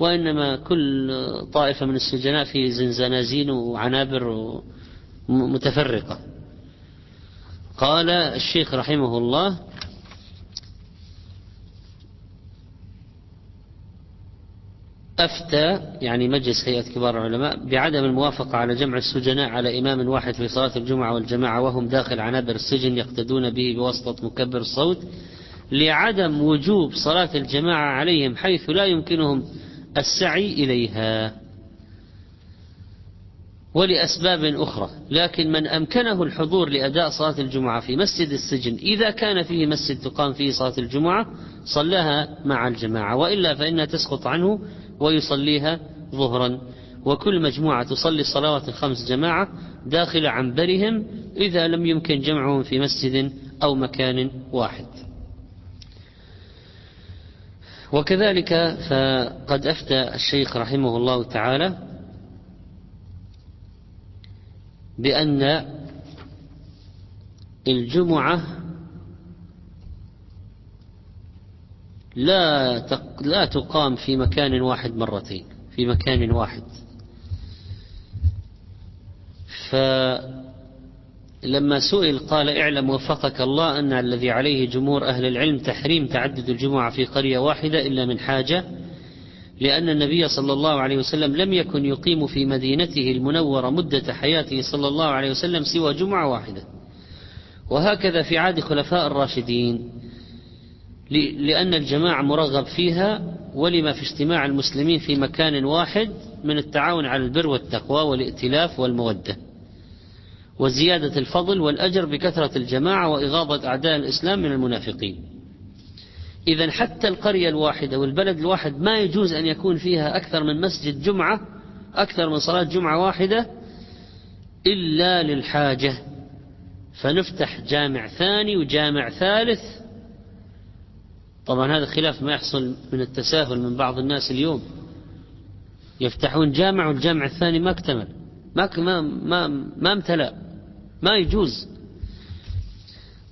وإنما كل طائفة من السجناء في زنزانازين وعنابر متفرقة. قال الشيخ رحمه الله أفتى يعني مجلس هيئة كبار العلماء بعدم الموافقة على جمع السجناء على إمام واحد في صلاة الجمعة والجماعة وهم داخل عنابر السجن يقتدون به بواسطة مكبر الصوت لعدم وجوب صلاة الجماعة عليهم حيث لا يمكنهم السعي إليها ولأسباب أخرى لكن من أمكنه الحضور لأداء صلاة الجمعة في مسجد السجن إذا كان فيه مسجد تقام فيه صلاة الجمعة صلاها مع الجماعة وإلا فإنها تسقط عنه ويصليها ظهرا. وكل مجموعة تصلي الصلوات الخمس جماعة داخل عنبرهم إذا لم يمكن جمعهم في مسجد أو مكان واحد. وكذلك فقد أفتى الشيخ رحمه الله تعالى بأن الجمعة لا لا تقام في مكان واحد مرتين في مكان واحد. فلما سئل قال اعلم وفقك الله أن الذي عليه جمهور أهل العلم تحريم تعدد الجمعة في قرية واحدة إلا من حاجة لأن النبي صلى الله عليه وسلم لم يكن يقيم في مدينته المنورة مدة حياته صلى الله عليه وسلم سوى جمعة واحدة. وهكذا في عهد خلفاء الراشدين لأن الجماعة مرغب فيها ولما في اجتماع المسلمين في مكان واحد من التعاون على البر والتقوى والائتلاف والمودة. وزيادة الفضل والأجر بكثرة الجماعة وإغاظة أعداء الإسلام من المنافقين. إذا حتى القرية الواحدة والبلد الواحد ما يجوز أن يكون فيها أكثر من مسجد جمعة أكثر من صلاة جمعة واحدة إلا للحاجة. فنفتح جامع ثاني وجامع ثالث. طبعا هذا خلاف ما يحصل من التساهل من بعض الناس اليوم. يفتحون جامع والجامع الثاني ما اكتمل. ما ما ما, امتلأ. ما يجوز.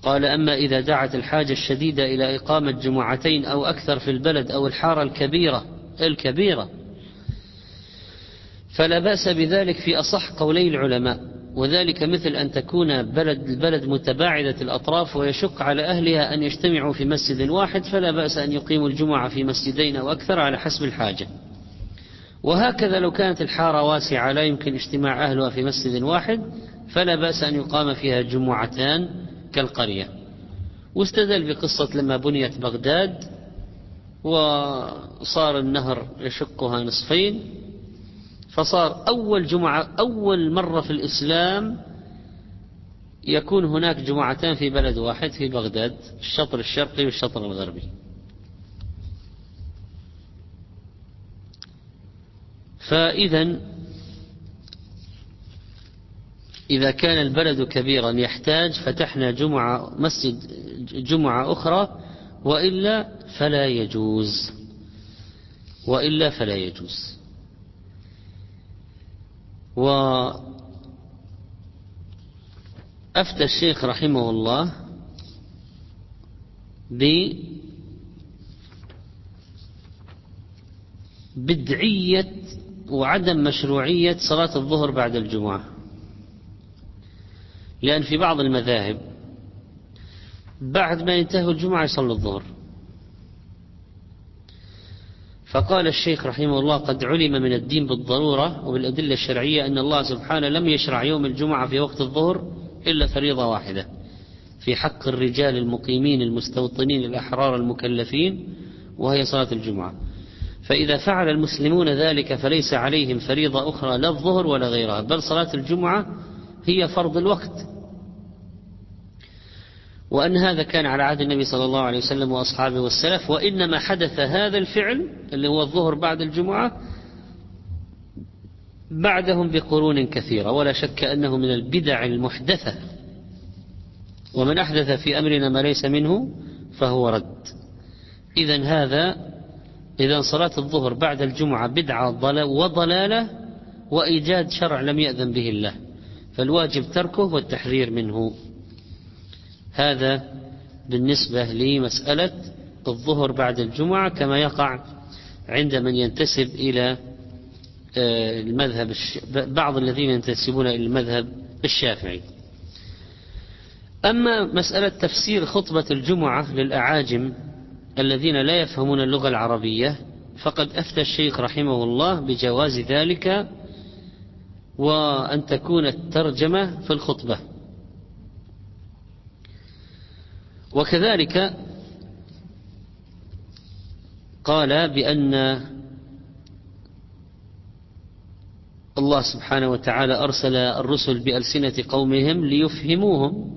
قال أما إذا دعت الحاجة الشديدة إلى إقامة جمعتين أو أكثر في البلد أو الحارة الكبيرة الكبيرة فلا بأس بذلك في أصح قولي العلماء. وذلك مثل أن تكون بلد البلد متباعدة الأطراف ويشق على أهلها أن يجتمعوا في مسجد واحد فلا بأس أن يقيموا الجمعة في مسجدين أو أكثر على حسب الحاجة. وهكذا لو كانت الحارة واسعة لا يمكن اجتماع أهلها في مسجد واحد فلا بأس أن يقام فيها جمعتان كالقرية. واستدل بقصة لما بنيت بغداد وصار النهر يشقها نصفين فصار أول جمعة أول مرة في الإسلام يكون هناك جمعتان في بلد واحد في بغداد الشطر الشرقي والشطر الغربي. فإذا إذا كان البلد كبيرا يحتاج فتحنا جمعة مسجد جمعة أخرى وإلا فلا يجوز. وإلا فلا يجوز. وأفتى الشيخ رحمه الله ب بدعية وعدم مشروعية صلاة الظهر بعد الجمعة. لأن في بعض المذاهب بعد ما ينتهوا الجمعة يصلوا الظهر. فقال الشيخ رحمه الله قد علم من الدين بالضرورة وبالأدلة الشرعية أن الله سبحانه لم يشرع يوم الجمعة في وقت الظهر إلا فريضة واحدة في حق الرجال المقيمين المستوطنين الأحرار المكلفين وهي صلاة الجمعة. فإذا فعل المسلمون ذلك فليس عليهم فريضة أخرى لا الظهر ولا غيرها بل صلاة الجمعة هي فرض الوقت. وأن هذا كان على عهد النبي صلى الله عليه وسلم وأصحابه والسلف وإنما حدث هذا الفعل اللي هو الظهر بعد الجمعة بعدهم بقرون كثيرة ولا شك أنه من البدع المحدثة. ومن أحدث في أمرنا ما ليس منه فهو رد. إذا هذا إذا صلاة الظهر بعد الجمعة بدعة وضلالة وإيجاد شرع لم يأذن به الله. فالواجب تركه والتحذير منه. هذا بالنسبة لمسألة الظهر بعد الجمعة كما يقع عند من ينتسب إلى آه، المذهب بعض الذين ينتسبون إلى المذهب الشافعي. أما مسألة تفسير خطبة الجمعة للأعاجم الذين لا يفهمون اللغة العربية فقد أفتى الشيخ رحمه الله بجواز ذلك وأن تكون الترجمة في الخطبة. وكذلك قال بأن الله سبحانه وتعالى أرسل الرسل بألسنة قومهم ليفهموهم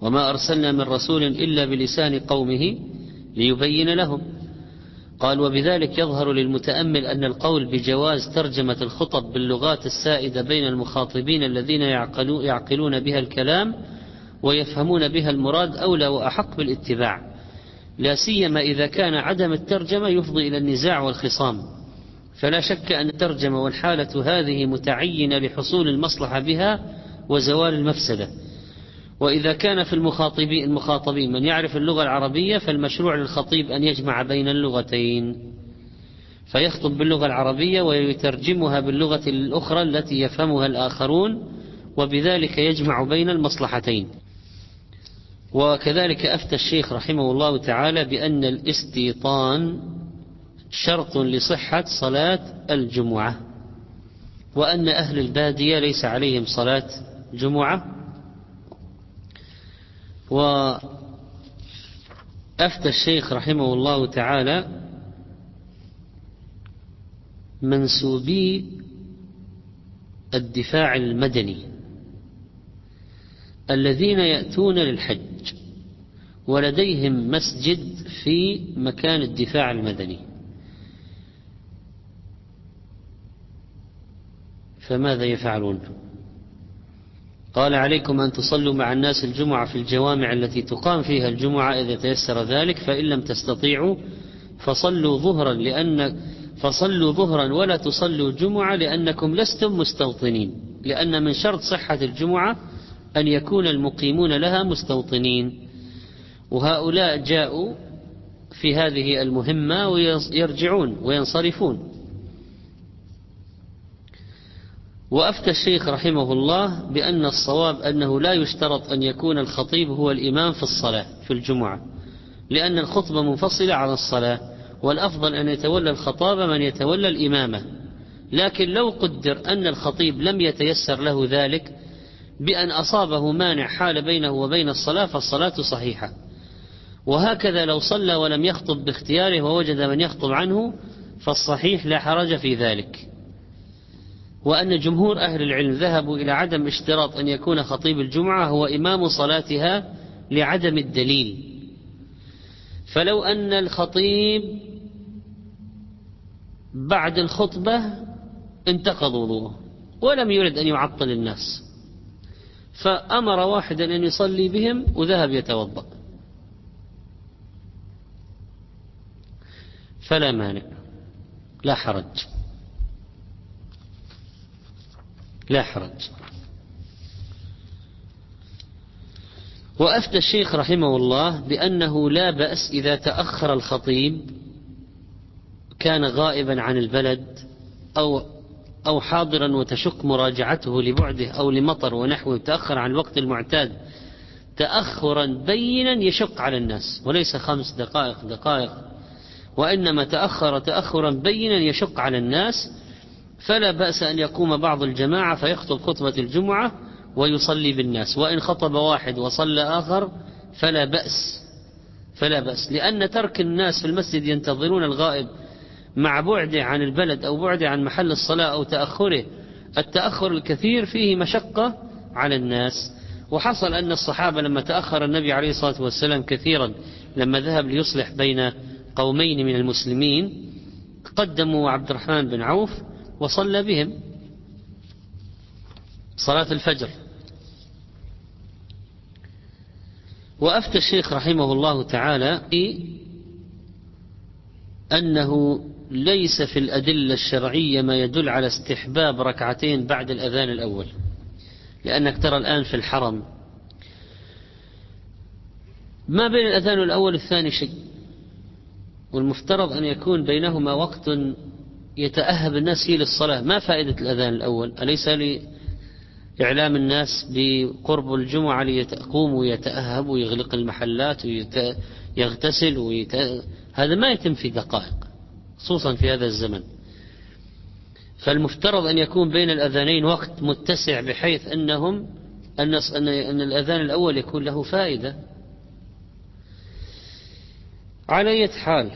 وما أرسلنا من رسول إلا بلسان قومه ليبين لهم. قال وبذلك يظهر للمتأمل أن القول بجواز ترجمة الخطب باللغات السائدة بين المخاطبين الذين يعقلون بها الكلام ويفهمون بها المراد أولى وأحق بالاتباع. لا سيما إذا كان عدم الترجمة يفضي إلى النزاع والخصام. فلا شك أن الترجمة والحالة هذه متعينة لحصول المصلحة بها وزوال المفسدة. وإذا كان في المخاطبين, المخاطبين من يعرف اللغة العربية فالمشروع للخطيب أن يجمع بين اللغتين. فيخطب باللغة العربية ويترجمها باللغة الأخرى التي يفهمها الآخرون وبذلك يجمع بين المصلحتين. وكذلك أفتى الشيخ رحمه الله تعالى بأن الاستيطان شرط لصحة صلاة الجمعة وأن أهل البادية ليس عليهم صلاة جمعة. وأفتى الشيخ رحمه الله تعالى منسوبي الدفاع المدني الذين يأتون للحج. ولديهم مسجد في مكان الدفاع المدني. فماذا يفعلون؟ قال عليكم أن تصلوا مع الناس الجمعة في الجوامع التي تقام فيها الجمعة إذا تيسر ذلك فإن لم تستطيعوا فصلوا ظهرا لأن فصلوا ظهرا ولا تصلوا جمعة لأنكم لستم مستوطنين. لأن من شرط صحة الجمعة أن يكون المقيمون لها مستوطنين. وهؤلاء جاءوا في هذه المهمة ويرجعون وينصرفون. وأفتى الشيخ رحمه الله بأن الصواب أنه لا يشترط أن يكون الخطيب هو الإمام في الصلاة في الجمعة لأن الخطبة منفصلة عن الصلاة والأفضل أن يتولى الخطابة من يتولى الإمامة. لكن لو قدر أن الخطيب لم يتيسر له ذلك بأن أصابه مانع حال بينه وبين الصلاة فالصلاة صحيحة. وهكذا لو صلى ولم يخطب باختياره ووجد من يخطب عنه فالصحيح لا حرج في ذلك. وأن جمهور أهل العلم ذهبوا إلى عدم اشتراط أن يكون خطيب الجمعة هو إمام صلاتها لعدم الدليل. فلو أن الخطيب بعد الخطبة انتقض وضوءه ولم يرد أن يعطل الناس. فأمر واحدا أن يصلي بهم وذهب يتوضأ. فلا مانع لا حرج. لا حرج. وأفتى الشيخ رحمه الله بأنه لا بأس إذا تأخر الخطيب كان غائبا عن البلد أو أو حاضرا وتشك مراجعته لبعده أو لمطر ونحوه تأخر عن الوقت المعتاد تأخرا بينا يشق على الناس وليس خمس دقائق دقائق. وإنما تأخر تأخرا بينا يشق على الناس فلا بأس أن يقوم بعض الجماعة فيخطب خطبة الجمعة ويصلي بالناس وإن خطب واحد وصلى آخر فلا بأس فلا بأس لأن ترك الناس في المسجد ينتظرون الغائب مع بعده عن البلد أو بعده عن محل الصلاة أو تأخره التأخر الكثير فيه مشقة على الناس. وحصل أن الصحابة لما تأخر النبي عليه الصلاة والسلام كثيرا لما ذهب ليصلح بين قومين من المسلمين قدموا عبد الرحمن بن عوف وصلى بهم صلاة الفجر. وأفتى الشيخ رحمه الله تعالى أنه ليس في الأدلة الشرعية ما يدل على استحباب ركعتين بعد الأذان الأول لأنك ترى الآن في الحرم. ما بين الأذان الأول والثاني شيء؟ والمفترض أن يكون بينهما وقت يتأهب الناس فيه للصلاة. ما فائدة الأذان الأول؟ أليس لإعلام الناس بقرب الجمعة ليقوم ويتأهب ويغلق المحلات ويغتسل ويت... هذا ما يتم في دقائق خصوصا في هذا الزمن. فالمفترض أن يكون بين الأذانين وقت متسع بحيث أنهم أن أن الأذان الأول يكون له فائدة. على أي حال.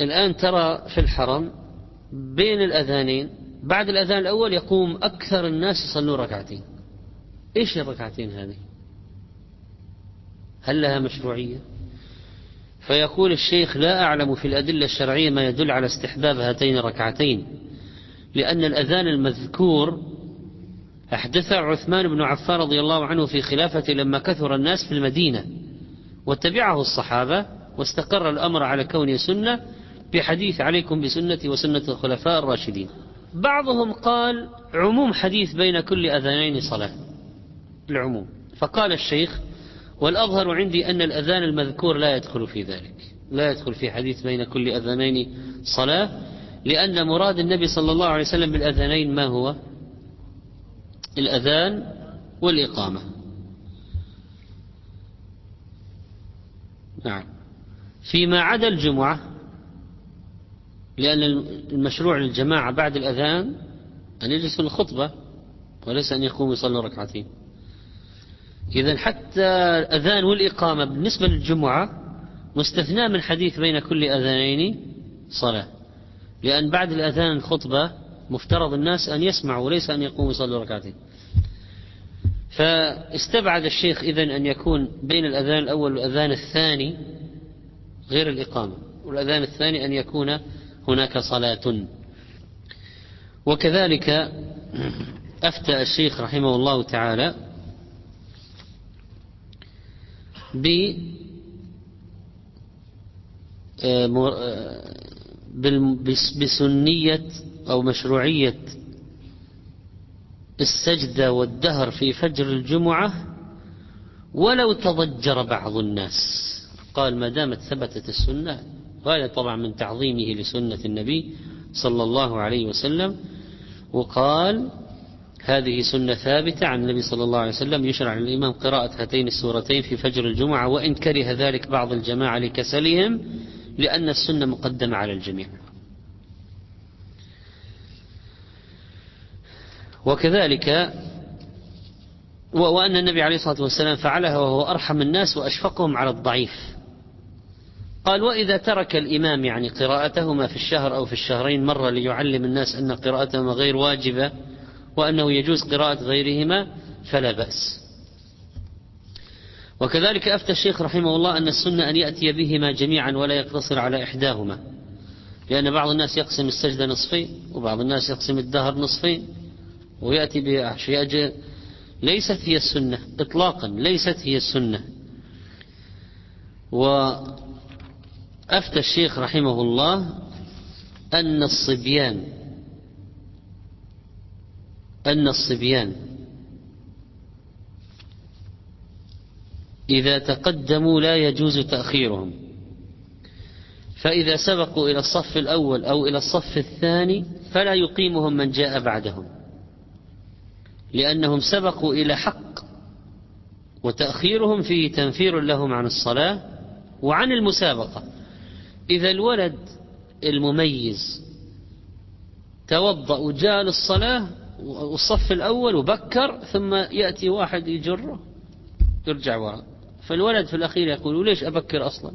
الآن ترى في الحرم بين الأذانين بعد الأذان الأول يقوم أكثر الناس يصلون ركعتين. إيش الركعتين هذه؟ هل لها مشروعية؟ فيقول الشيخ لا أعلم في الأدلة الشرعية ما يدل على استحباب هاتين الركعتين لأن الأذان المذكور أحدث عثمان بن عفان رضي الله عنه في خلافته لما كثر الناس في المدينة واتبعه الصحابة واستقر الأمر على كونه سنة بحديث عليكم بسنتي وسنة الخلفاء الراشدين. بعضهم قال عموم حديث بين كل أذانين صلاة. العموم. فقال الشيخ والأظهر عندي أن الأذان المذكور لا يدخل في ذلك. لا يدخل في حديث بين كل أذانين صلاة لأن مراد النبي صلى الله عليه وسلم بالأذانين ما هو؟ الأذان والإقامة. نعم. فيما عدا الجمعة لأن المشروع للجماعة بعد الأذان أن يجلس في الخطبة وليس أن يقوم يصلي ركعتين. إذا حتى الأذان والإقامة بالنسبة للجمعة مستثنى من حديث بين كل أذانين صلاة. لأن بعد الأذان الخطبة مفترض الناس أن يسمعوا وليس أن يقوموا يصلوا ركعتين. فاستبعد الشيخ إذن أن يكون بين الأذان الأول والأذان الثاني غير الإقامة. والأذان الثاني أن يكون هناك صلاة. وكذلك أفتى الشيخ رحمه الله تعالى بسنية أو مشروعية السجدة والدهر في فجر الجمعة ولو تضجر بعض الناس. قال ما دامت ثبتت السنة غاية طبعا من تعظيمه لسنة النبي صلى الله عليه وسلم وقال هذه سنة ثابتة عن النبي صلى الله عليه وسلم يشرع للإمام قراءة هاتين السورتين في فجر الجمعة وإن كره ذلك بعض الجماعة لكسلهم لأن السنة مقدمة على الجميع. وكذلك وأن النبي عليه الصلاة والسلام فعلها وهو أرحم الناس وأشفقهم على الضعيف. قال وإذا ترك الإمام يعني قراءتهما في الشهر أو في الشهرين مرة ليعلم الناس أن قراءتهما غير واجبة وأنه يجوز قراءة غيرهما فلا بأس. وكذلك أفتى الشيخ رحمه الله أن السنة أن يأتي بهما جميعا ولا يقتصر على إحداهما لأن بعض الناس يقسم السجدة نصفين وبعض الناس يقسم الدهر نصفين ويأتي بأشياء ليست هي السنة إطلاقا ليست هي السنة. وأفتى الشيخ رحمه الله أن الصبيان أن الصبيان إذا تقدموا لا يجوز تأخيرهم فإذا سبقوا إلى الصف الأول أو إلى الصف الثاني فلا يقيمهم من جاء بعدهم لأنهم سبقوا إلى حق وتأخيرهم فيه تنفير لهم عن الصلاة وعن المسابقة. إذا الولد المميز توضأ وجاء للصلاة والصف الأول وبكر ثم يأتي واحد يجره يرجع وراء فالولد في الأخير يقول وليش أبكر أصلا؟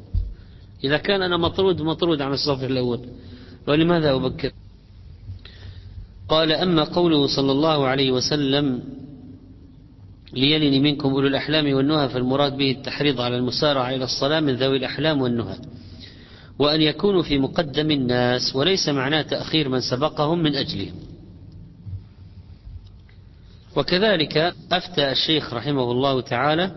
إذا كان أنا مطرود مطرود عن الصف الأول. ولماذا أبكر؟ قال أما قوله صلى الله عليه وسلم ليلني منكم أولو الأحلام والنهى فالمراد به التحريض على المسارعة إلى الصلاة من ذوي الأحلام والنهى. وأن يكونوا في مقدم الناس وليس معناه تأخير من سبقهم من أجلهم. وكذلك أفتى الشيخ رحمه الله تعالى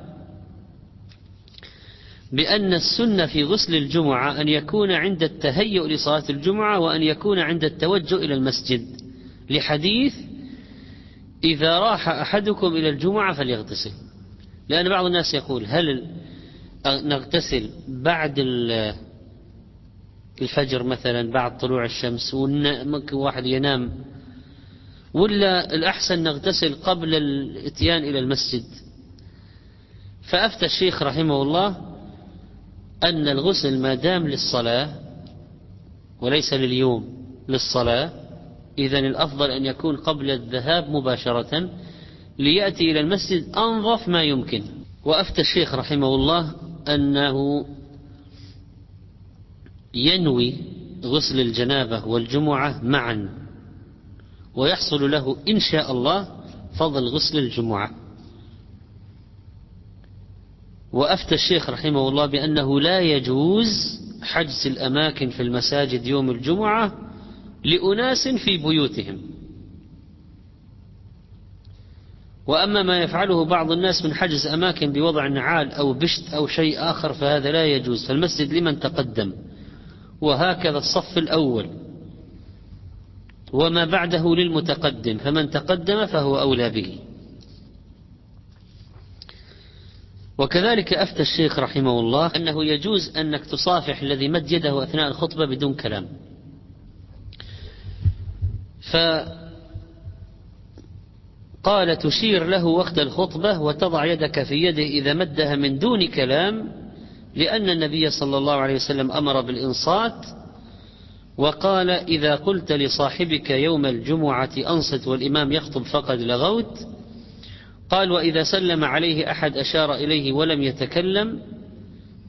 بأن السنة في غسل الجمعة أن يكون عند التهيؤ لصلاة الجمعة وأن يكون عند التوجه إلى المسجد. لحديث إذا راح أحدكم إلى الجمعة فليغتسل. لأن بعض الناس يقول هل نغتسل بعد الفجر مثلا بعد طلوع الشمس ممكن واحد ينام ولا الأحسن نغتسل قبل الإتيان إلى المسجد. فأفتى الشيخ رحمه الله أن الغسل ما دام للصلاة وليس لليوم للصلاة إذا الأفضل أن يكون قبل الذهاب مباشرة ليأتي إلى المسجد أنظف ما يمكن. وأفتى الشيخ رحمه الله أنه ينوي غسل الجنابة والجمعة معا ويحصل له إن شاء الله فضل غسل الجمعة. وأفتى الشيخ رحمه الله بأنه لا يجوز حجز الأماكن في المساجد يوم الجمعة لأناس في بيوتهم. وأما ما يفعله بعض الناس من حجز أماكن بوضع نعال أو بشت أو شيء آخر فهذا لا يجوز. فالمسجد لمن تقدم؟ وهكذا الصف الأول. وما بعده للمتقدم فمن تقدم فهو أولى به. وكذلك أفتى الشيخ رحمه الله أنه يجوز أنك تصافح الذي مد يده أثناء الخطبة بدون كلام. فقال تشير له وقت الخطبة وتضع يدك في يده إذا مدها من دون كلام لأن النبي صلى الله عليه وسلم أمر بالإنصات وقال إذا قلت لصاحبك يوم الجمعة أنصت والإمام يخطب فقد لغوت قال وإذا سلم عليه أحد أشار إليه ولم يتكلم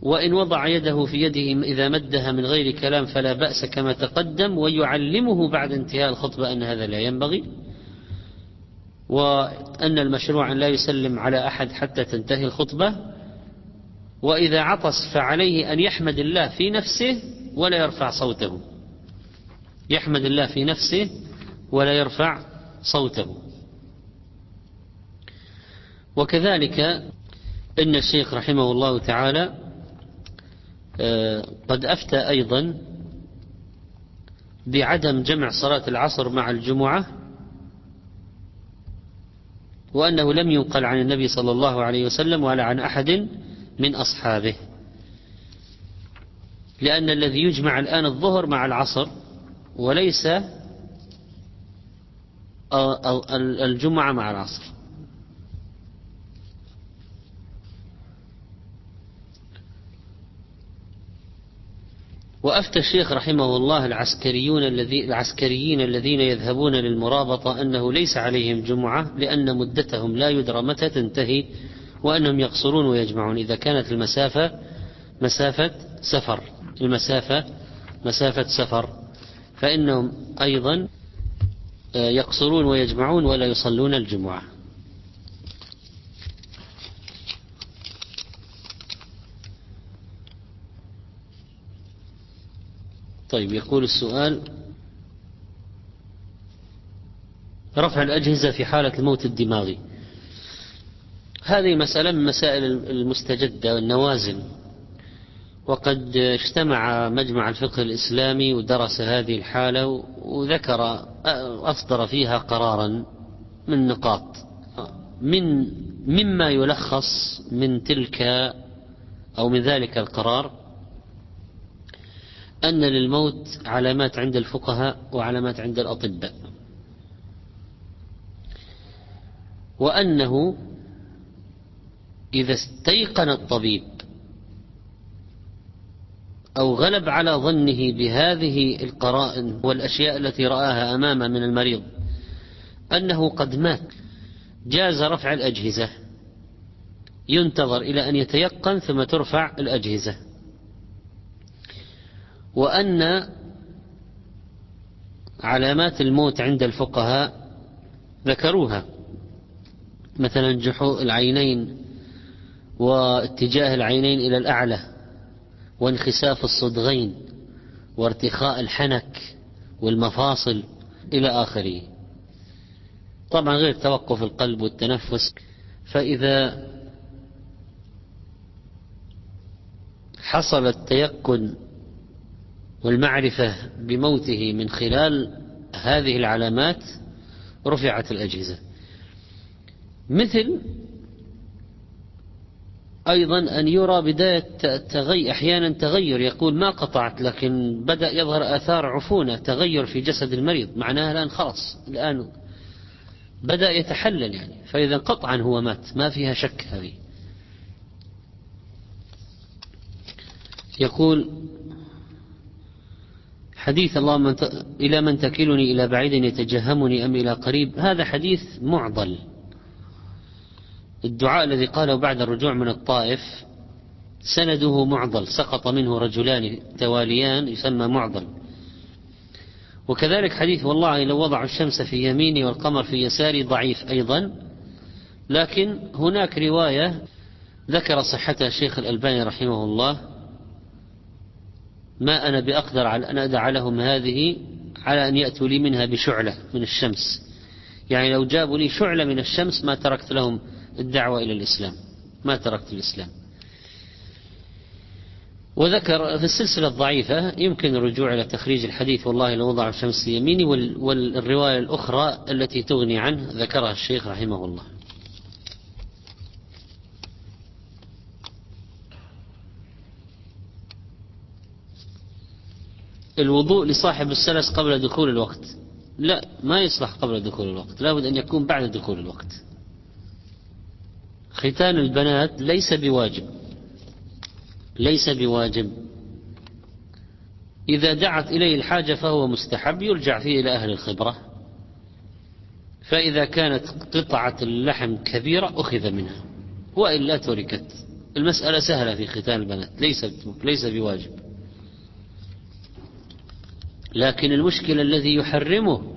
وإن وضع يده في يده إذا مدها من غير كلام فلا بأس كما تقدم ويعلمه بعد انتهاء الخطبة أن هذا لا ينبغي وأن المشروع أن لا يسلم على أحد حتى تنتهي الخطبة وإذا عطس فعليه أن يحمد الله في نفسه ولا يرفع صوته. يحمد الله في نفسه ولا يرفع صوته. وكذلك إن الشيخ رحمه الله تعالى آه، قد أفتى أيضا بعدم جمع صلاة العصر مع الجمعة وأنه لم ينقل عن النبي صلى الله عليه وسلم ولا عن أحد من أصحابه. لأن الذي يجمع الآن الظهر مع العصر وليس الجمعة مع العصر. وأفتى الشيخ رحمه الله العسكريون الذي العسكريين الذين يذهبون للمرابطة أنه ليس عليهم جمعة لأن مدتهم لا يدرى متى تنتهي. وأنهم يقصرون ويجمعون. إذا كانت المسافة مسافة سفر المسافة مسافة سفر. فإنهم أيضا آه، يقصرون ويجمعون ولا يصلون الجمعة. طيب يقول السؤال رفع الأجهزة في حالة الموت الدماغي. هذه مسألة من مسائل المستجدة والنوازل. وقد اجتمع مجمع الفقه الإسلامي ودرس هذه الحالة وذكر أصدر فيها قرارا من نقاط. من مما يلخص من تلك أو من ذلك القرار أن للموت علامات عند الفقهاء وعلامات عند الأطباء. وأنه إذا استيقن الطبيب أو غلب على ظنه بهذه القرائن والأشياء التي رآها أمامه من المريض أنه قد مات جاز رفع الأجهزة ينتظر إلى أن يتيقن ثم ترفع الأجهزة. وأن علامات الموت عند الفقهاء ذكروها مثلا جحوء العينين واتجاه العينين إلى الأعلى وانخساف الصدغين وارتخاء الحنك والمفاصل إلى آخره. طبعا غير توقف القلب والتنفس فإذا حصل التيقن والمعرفة بموته من خلال هذه العلامات رفعت الأجهزة. مثل أيضا أن يرى بداية تغير أحيانا تغير يقول ما قطعت لكن بدأ يظهر آثار عفونة تغير في جسد المريض معناها الآن خلاص الآن بدأ يتحلل يعني فإذا قطعا هو مات ما فيها شك هذه. يقول حديث اللهم إلى من تكلني إلى بعيد يتجهمني أم إلى قريب هذا حديث معضل. الدعاء الذي قاله بعد الرجوع من الطائف سنده معضل سقط منه رجلان تواليان يسمى معضل. وكذلك حديث والله لو وضعوا الشمس في يميني والقمر في يساري ضعيف أيضا لكن هناك رواية ذكر صحتها الشيخ الألباني رحمه الله ما أنا بأقدر على أن أدع لهم هذه على أن يأتوا لي منها بشعلة من الشمس. يعني لو جابوا لي شعلة من الشمس ما تركت لهم الدعوة إلى الإسلام. ما تركت الإسلام. وذكر في السلسلة الضعيفة يمكن الرجوع إلى تخريج الحديث والله لو وضع الشمس يميني والرواية الأخرى التي تغني عنه ذكرها الشيخ رحمه الله. الوضوء لصاحب السلس قبل دخول الوقت. لا ما يصلح قبل دخول الوقت. لابد أن يكون بعد دخول الوقت. ختان البنات ليس بواجب. ليس بواجب. إذا دعت إليه الحاجة فهو مستحب يرجع فيه إلى أهل الخبرة. فإذا كانت قطعة اللحم كبيرة أخذ منها وإلا تركت. المسألة سهلة في ختان البنات ليس ليس بواجب. لكن المشكلة الذي يحرمه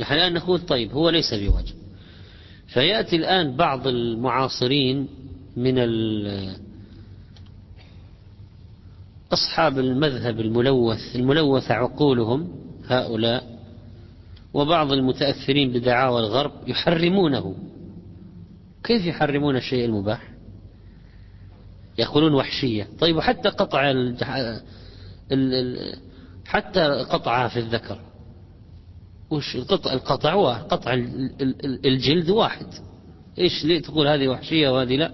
الحلال نقول طيب هو ليس بواجب. فيأتي الآن بعض المعاصرين من أصحاب المذهب الملوث الملوث عقولهم هؤلاء وبعض المتأثرين بدعاوى الغرب يحرمونه. كيف يحرمون الشيء المباح؟ يقولون وحشية. طيب وحتى قطع حتى قطعها في الذكر. وش القطع القطع واحد قطع الجلد واحد. إيش ليه تقول هذه وحشية وهذه لا؟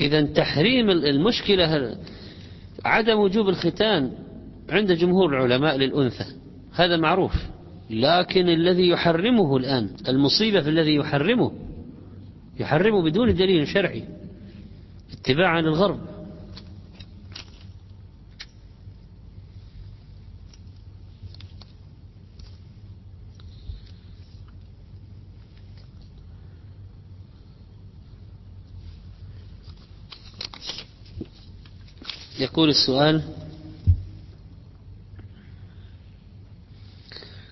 إذا تحريم المشكلة عدم وجوب الختان عند جمهور العلماء للأنثى هذا معروف. لكن الذي يحرمه الآن المصيبة في الذي يحرمه يحرمه بدون دليل شرعي اتباعا للغرب. يقول السؤال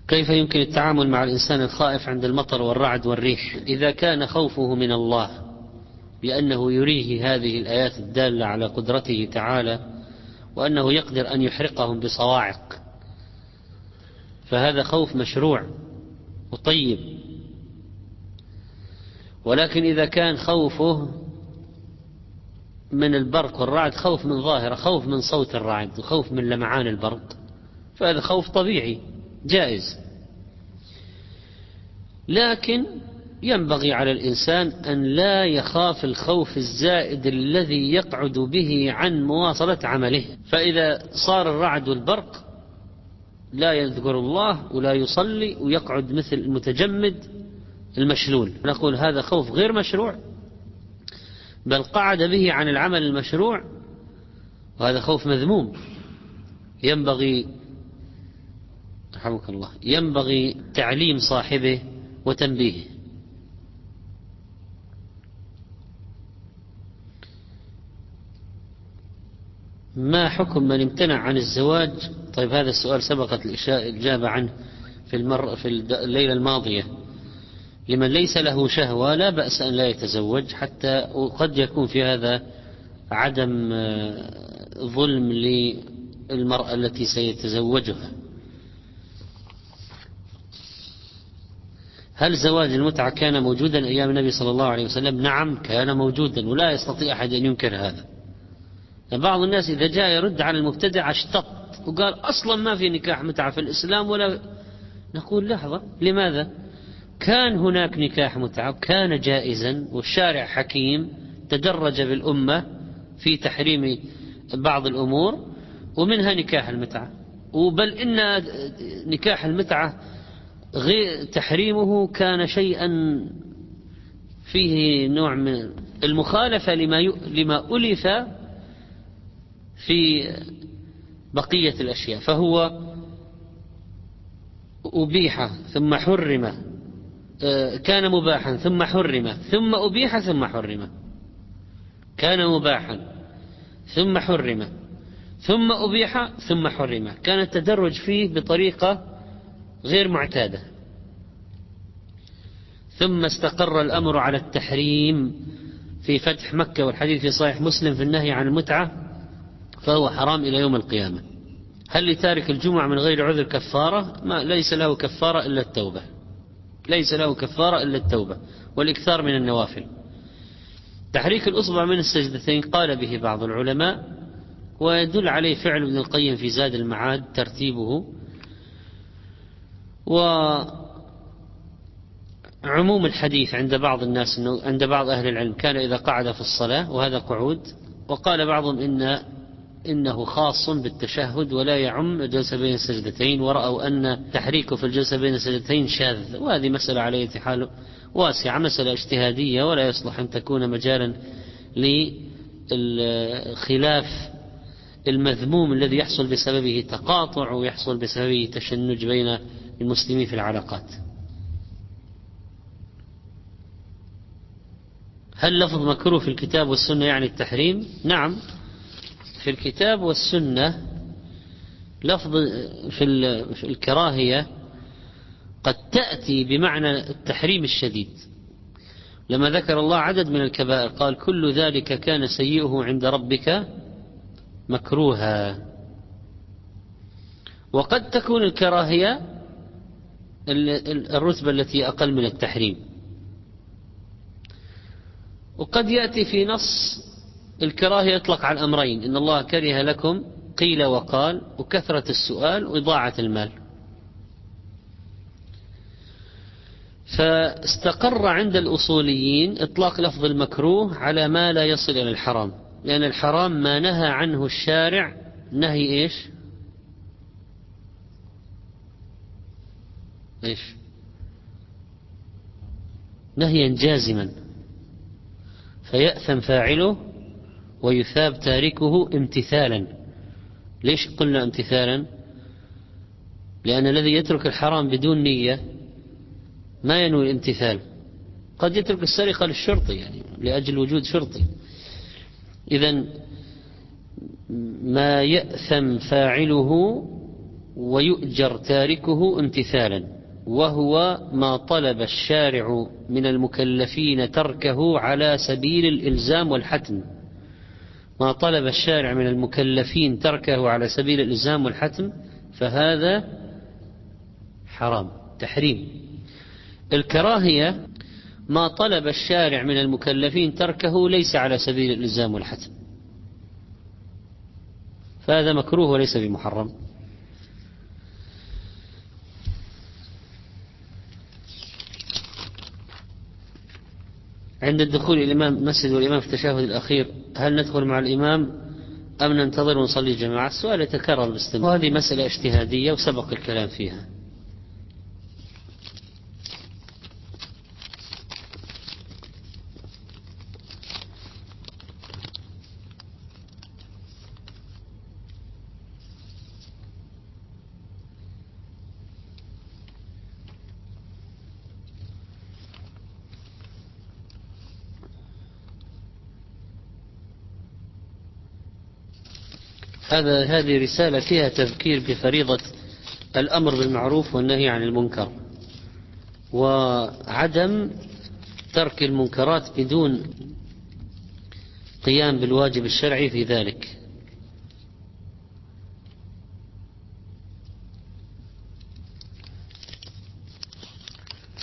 كيف يمكن التعامل مع الإنسان الخائف عند المطر والرعد والريح؟ إذا كان خوفه من الله بأنه يريه هذه الآيات الدالة على قدرته تعالى وأنه يقدر أن يحرقهم بصواعق فهذا خوف مشروع وطيب. ولكن إذا كان خوفه من البرق والرعد خوف من ظاهرة خوف من صوت الرعد وخوف من لمعان البرق. فهذا خوف طبيعي جائز. لكن ينبغي على الإنسان أن لا يخاف الخوف الزائد الذي يقعد به عن مواصلة عمله. فإذا صار الرعد والبرق لا يذكر الله ولا يصلي ويقعد مثل المتجمد المشلول. نقول هذا خوف غير مشروع. بل قعد به عن العمل المشروع وهذا خوف مذموم. ينبغي رحمك الله ينبغي تعليم صاحبه وتنبيهه. ما حكم من امتنع عن الزواج؟ طيب هذا السؤال سبقت الإجابة عنه في المر في الليلة الماضية. لمن ليس له شهوة لا بأس أن لا يتزوج حتى وقد يكون في هذا عدم آه، ظلم للمرأة التي سيتزوجها. هل زواج المتعة كان موجودا أيام النبي صلى الله عليه وسلم؟ نعم كان موجودا ولا يستطيع أحد أن ينكر هذا. بعض الناس إذا جاء يرد على المبتدع اشتط وقال أصلا ما في نكاح متعة في الإسلام ولا نقول لحظة لماذا؟ كان هناك نكاح متعة كان جائزا والشارع حكيم تدرج بالأمة في تحريم بعض الأمور ومنها نكاح المتعة. وبل إن نكاح المتعة غير تحريمه كان شيئا فيه نوع من المخالفة لما لما ألف في بقية الأشياء. فهو أبيح ثم حرم كان مباحا ثم حرم ثم أبيح ثم حرم. كان مباحا ثم حرم ثم أبيح ثم حرم. كان التدرج فيه بطريقة غير معتادة. ثم استقر الأمر على التحريم في فتح مكة والحديث في صحيح مسلم في النهي عن المتعة فهو حرام إلى يوم القيامة. هل لتارك الجمعة من غير عذر كفارة؟ ما ليس له كفارة إلا التوبة. ليس له كفارة إلا التوبة والإكثار من النوافل. تحريك الأصبع من السجدتين قال به بعض العلماء ويدل عليه فعل ابن القيم في زاد المعاد ترتيبه. وعموم الحديث عند بعض الناس عند بعض أهل العلم كان إذا قعد في الصلاة وهذا قعود. وقال بعضهم إن إنه خاص بالتشهد ولا يعم الجلسة بين السجدتين ورأوا أن تحريكه في الجلسة بين السجدتين شاذ وهذه مسألة على حال واسعة مسألة اجتهادية ولا يصلح أن تكون مجالا للخلاف المذموم الذي يحصل بسببه تقاطع ويحصل بسببه تشنج بين المسلمين في العلاقات. هل لفظ مكروه في الكتاب والسنة يعني التحريم؟ نعم. في الكتاب والسنة لفظ في الكراهية قد تأتي بمعنى التحريم الشديد. لما ذكر الله عدد من الكبائر قال كل ذلك كان سيئه عند ربك مكروها. وقد تكون الكراهية الرتبة التي أقل من التحريم. وقد يأتي في نص الكراهية يطلق على الأمرين إن الله كره لكم قيل وقال وكثرة السؤال وإضاعة المال. فاستقر عند الأصوليين إطلاق لفظ المكروه على ما لا يصل إلى الحرام لأن الحرام ما نهى عنه الشارع نهي إيش؟ إيش؟ نهيا جازما. فيأثم فاعله ويثاب تاركه امتثالا. ليش قلنا امتثالا؟ لأن الذي يترك الحرام بدون نية ما ينوي الامتثال. قد يترك السرقة للشرطي يعني لأجل وجود شرطي. إذا ما يأثم فاعله ويؤجر تاركه امتثالا وهو ما طلب الشارع من المكلفين تركه على سبيل الإلزام والحتم. ما طلب الشارع من المكلفين تركه على سبيل الإلزام والحتم فهذا حرام تحريم. الكراهية ما طلب الشارع من المكلفين تركه ليس على سبيل الإلزام والحتم فهذا مكروه وليس بمحرم. عند الدخول الإمام مسجد والإمام في التشهد الأخير هل ندخل مع الإمام أم ننتظر ونصلي جماعة السؤال يتكرر باستمرار وهذه مسألة اجتهادية وسبق الكلام فيها. هذا هذه رسالة فيها تذكير بفريضة الأمر بالمعروف والنهي عن المنكر. وعدم ترك المنكرات بدون قيام بالواجب الشرعي في ذلك.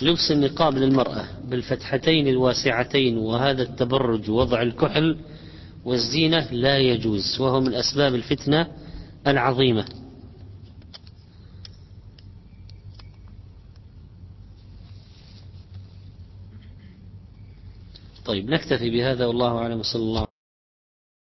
لبس النقاب للمرأة بالفتحتين الواسعتين وهذا التبرج ووضع الكحل والزينة لا يجوز وهو من أسباب الفتنة العظيمة. طيب نكتفي بهذا والله أعلم صلى الله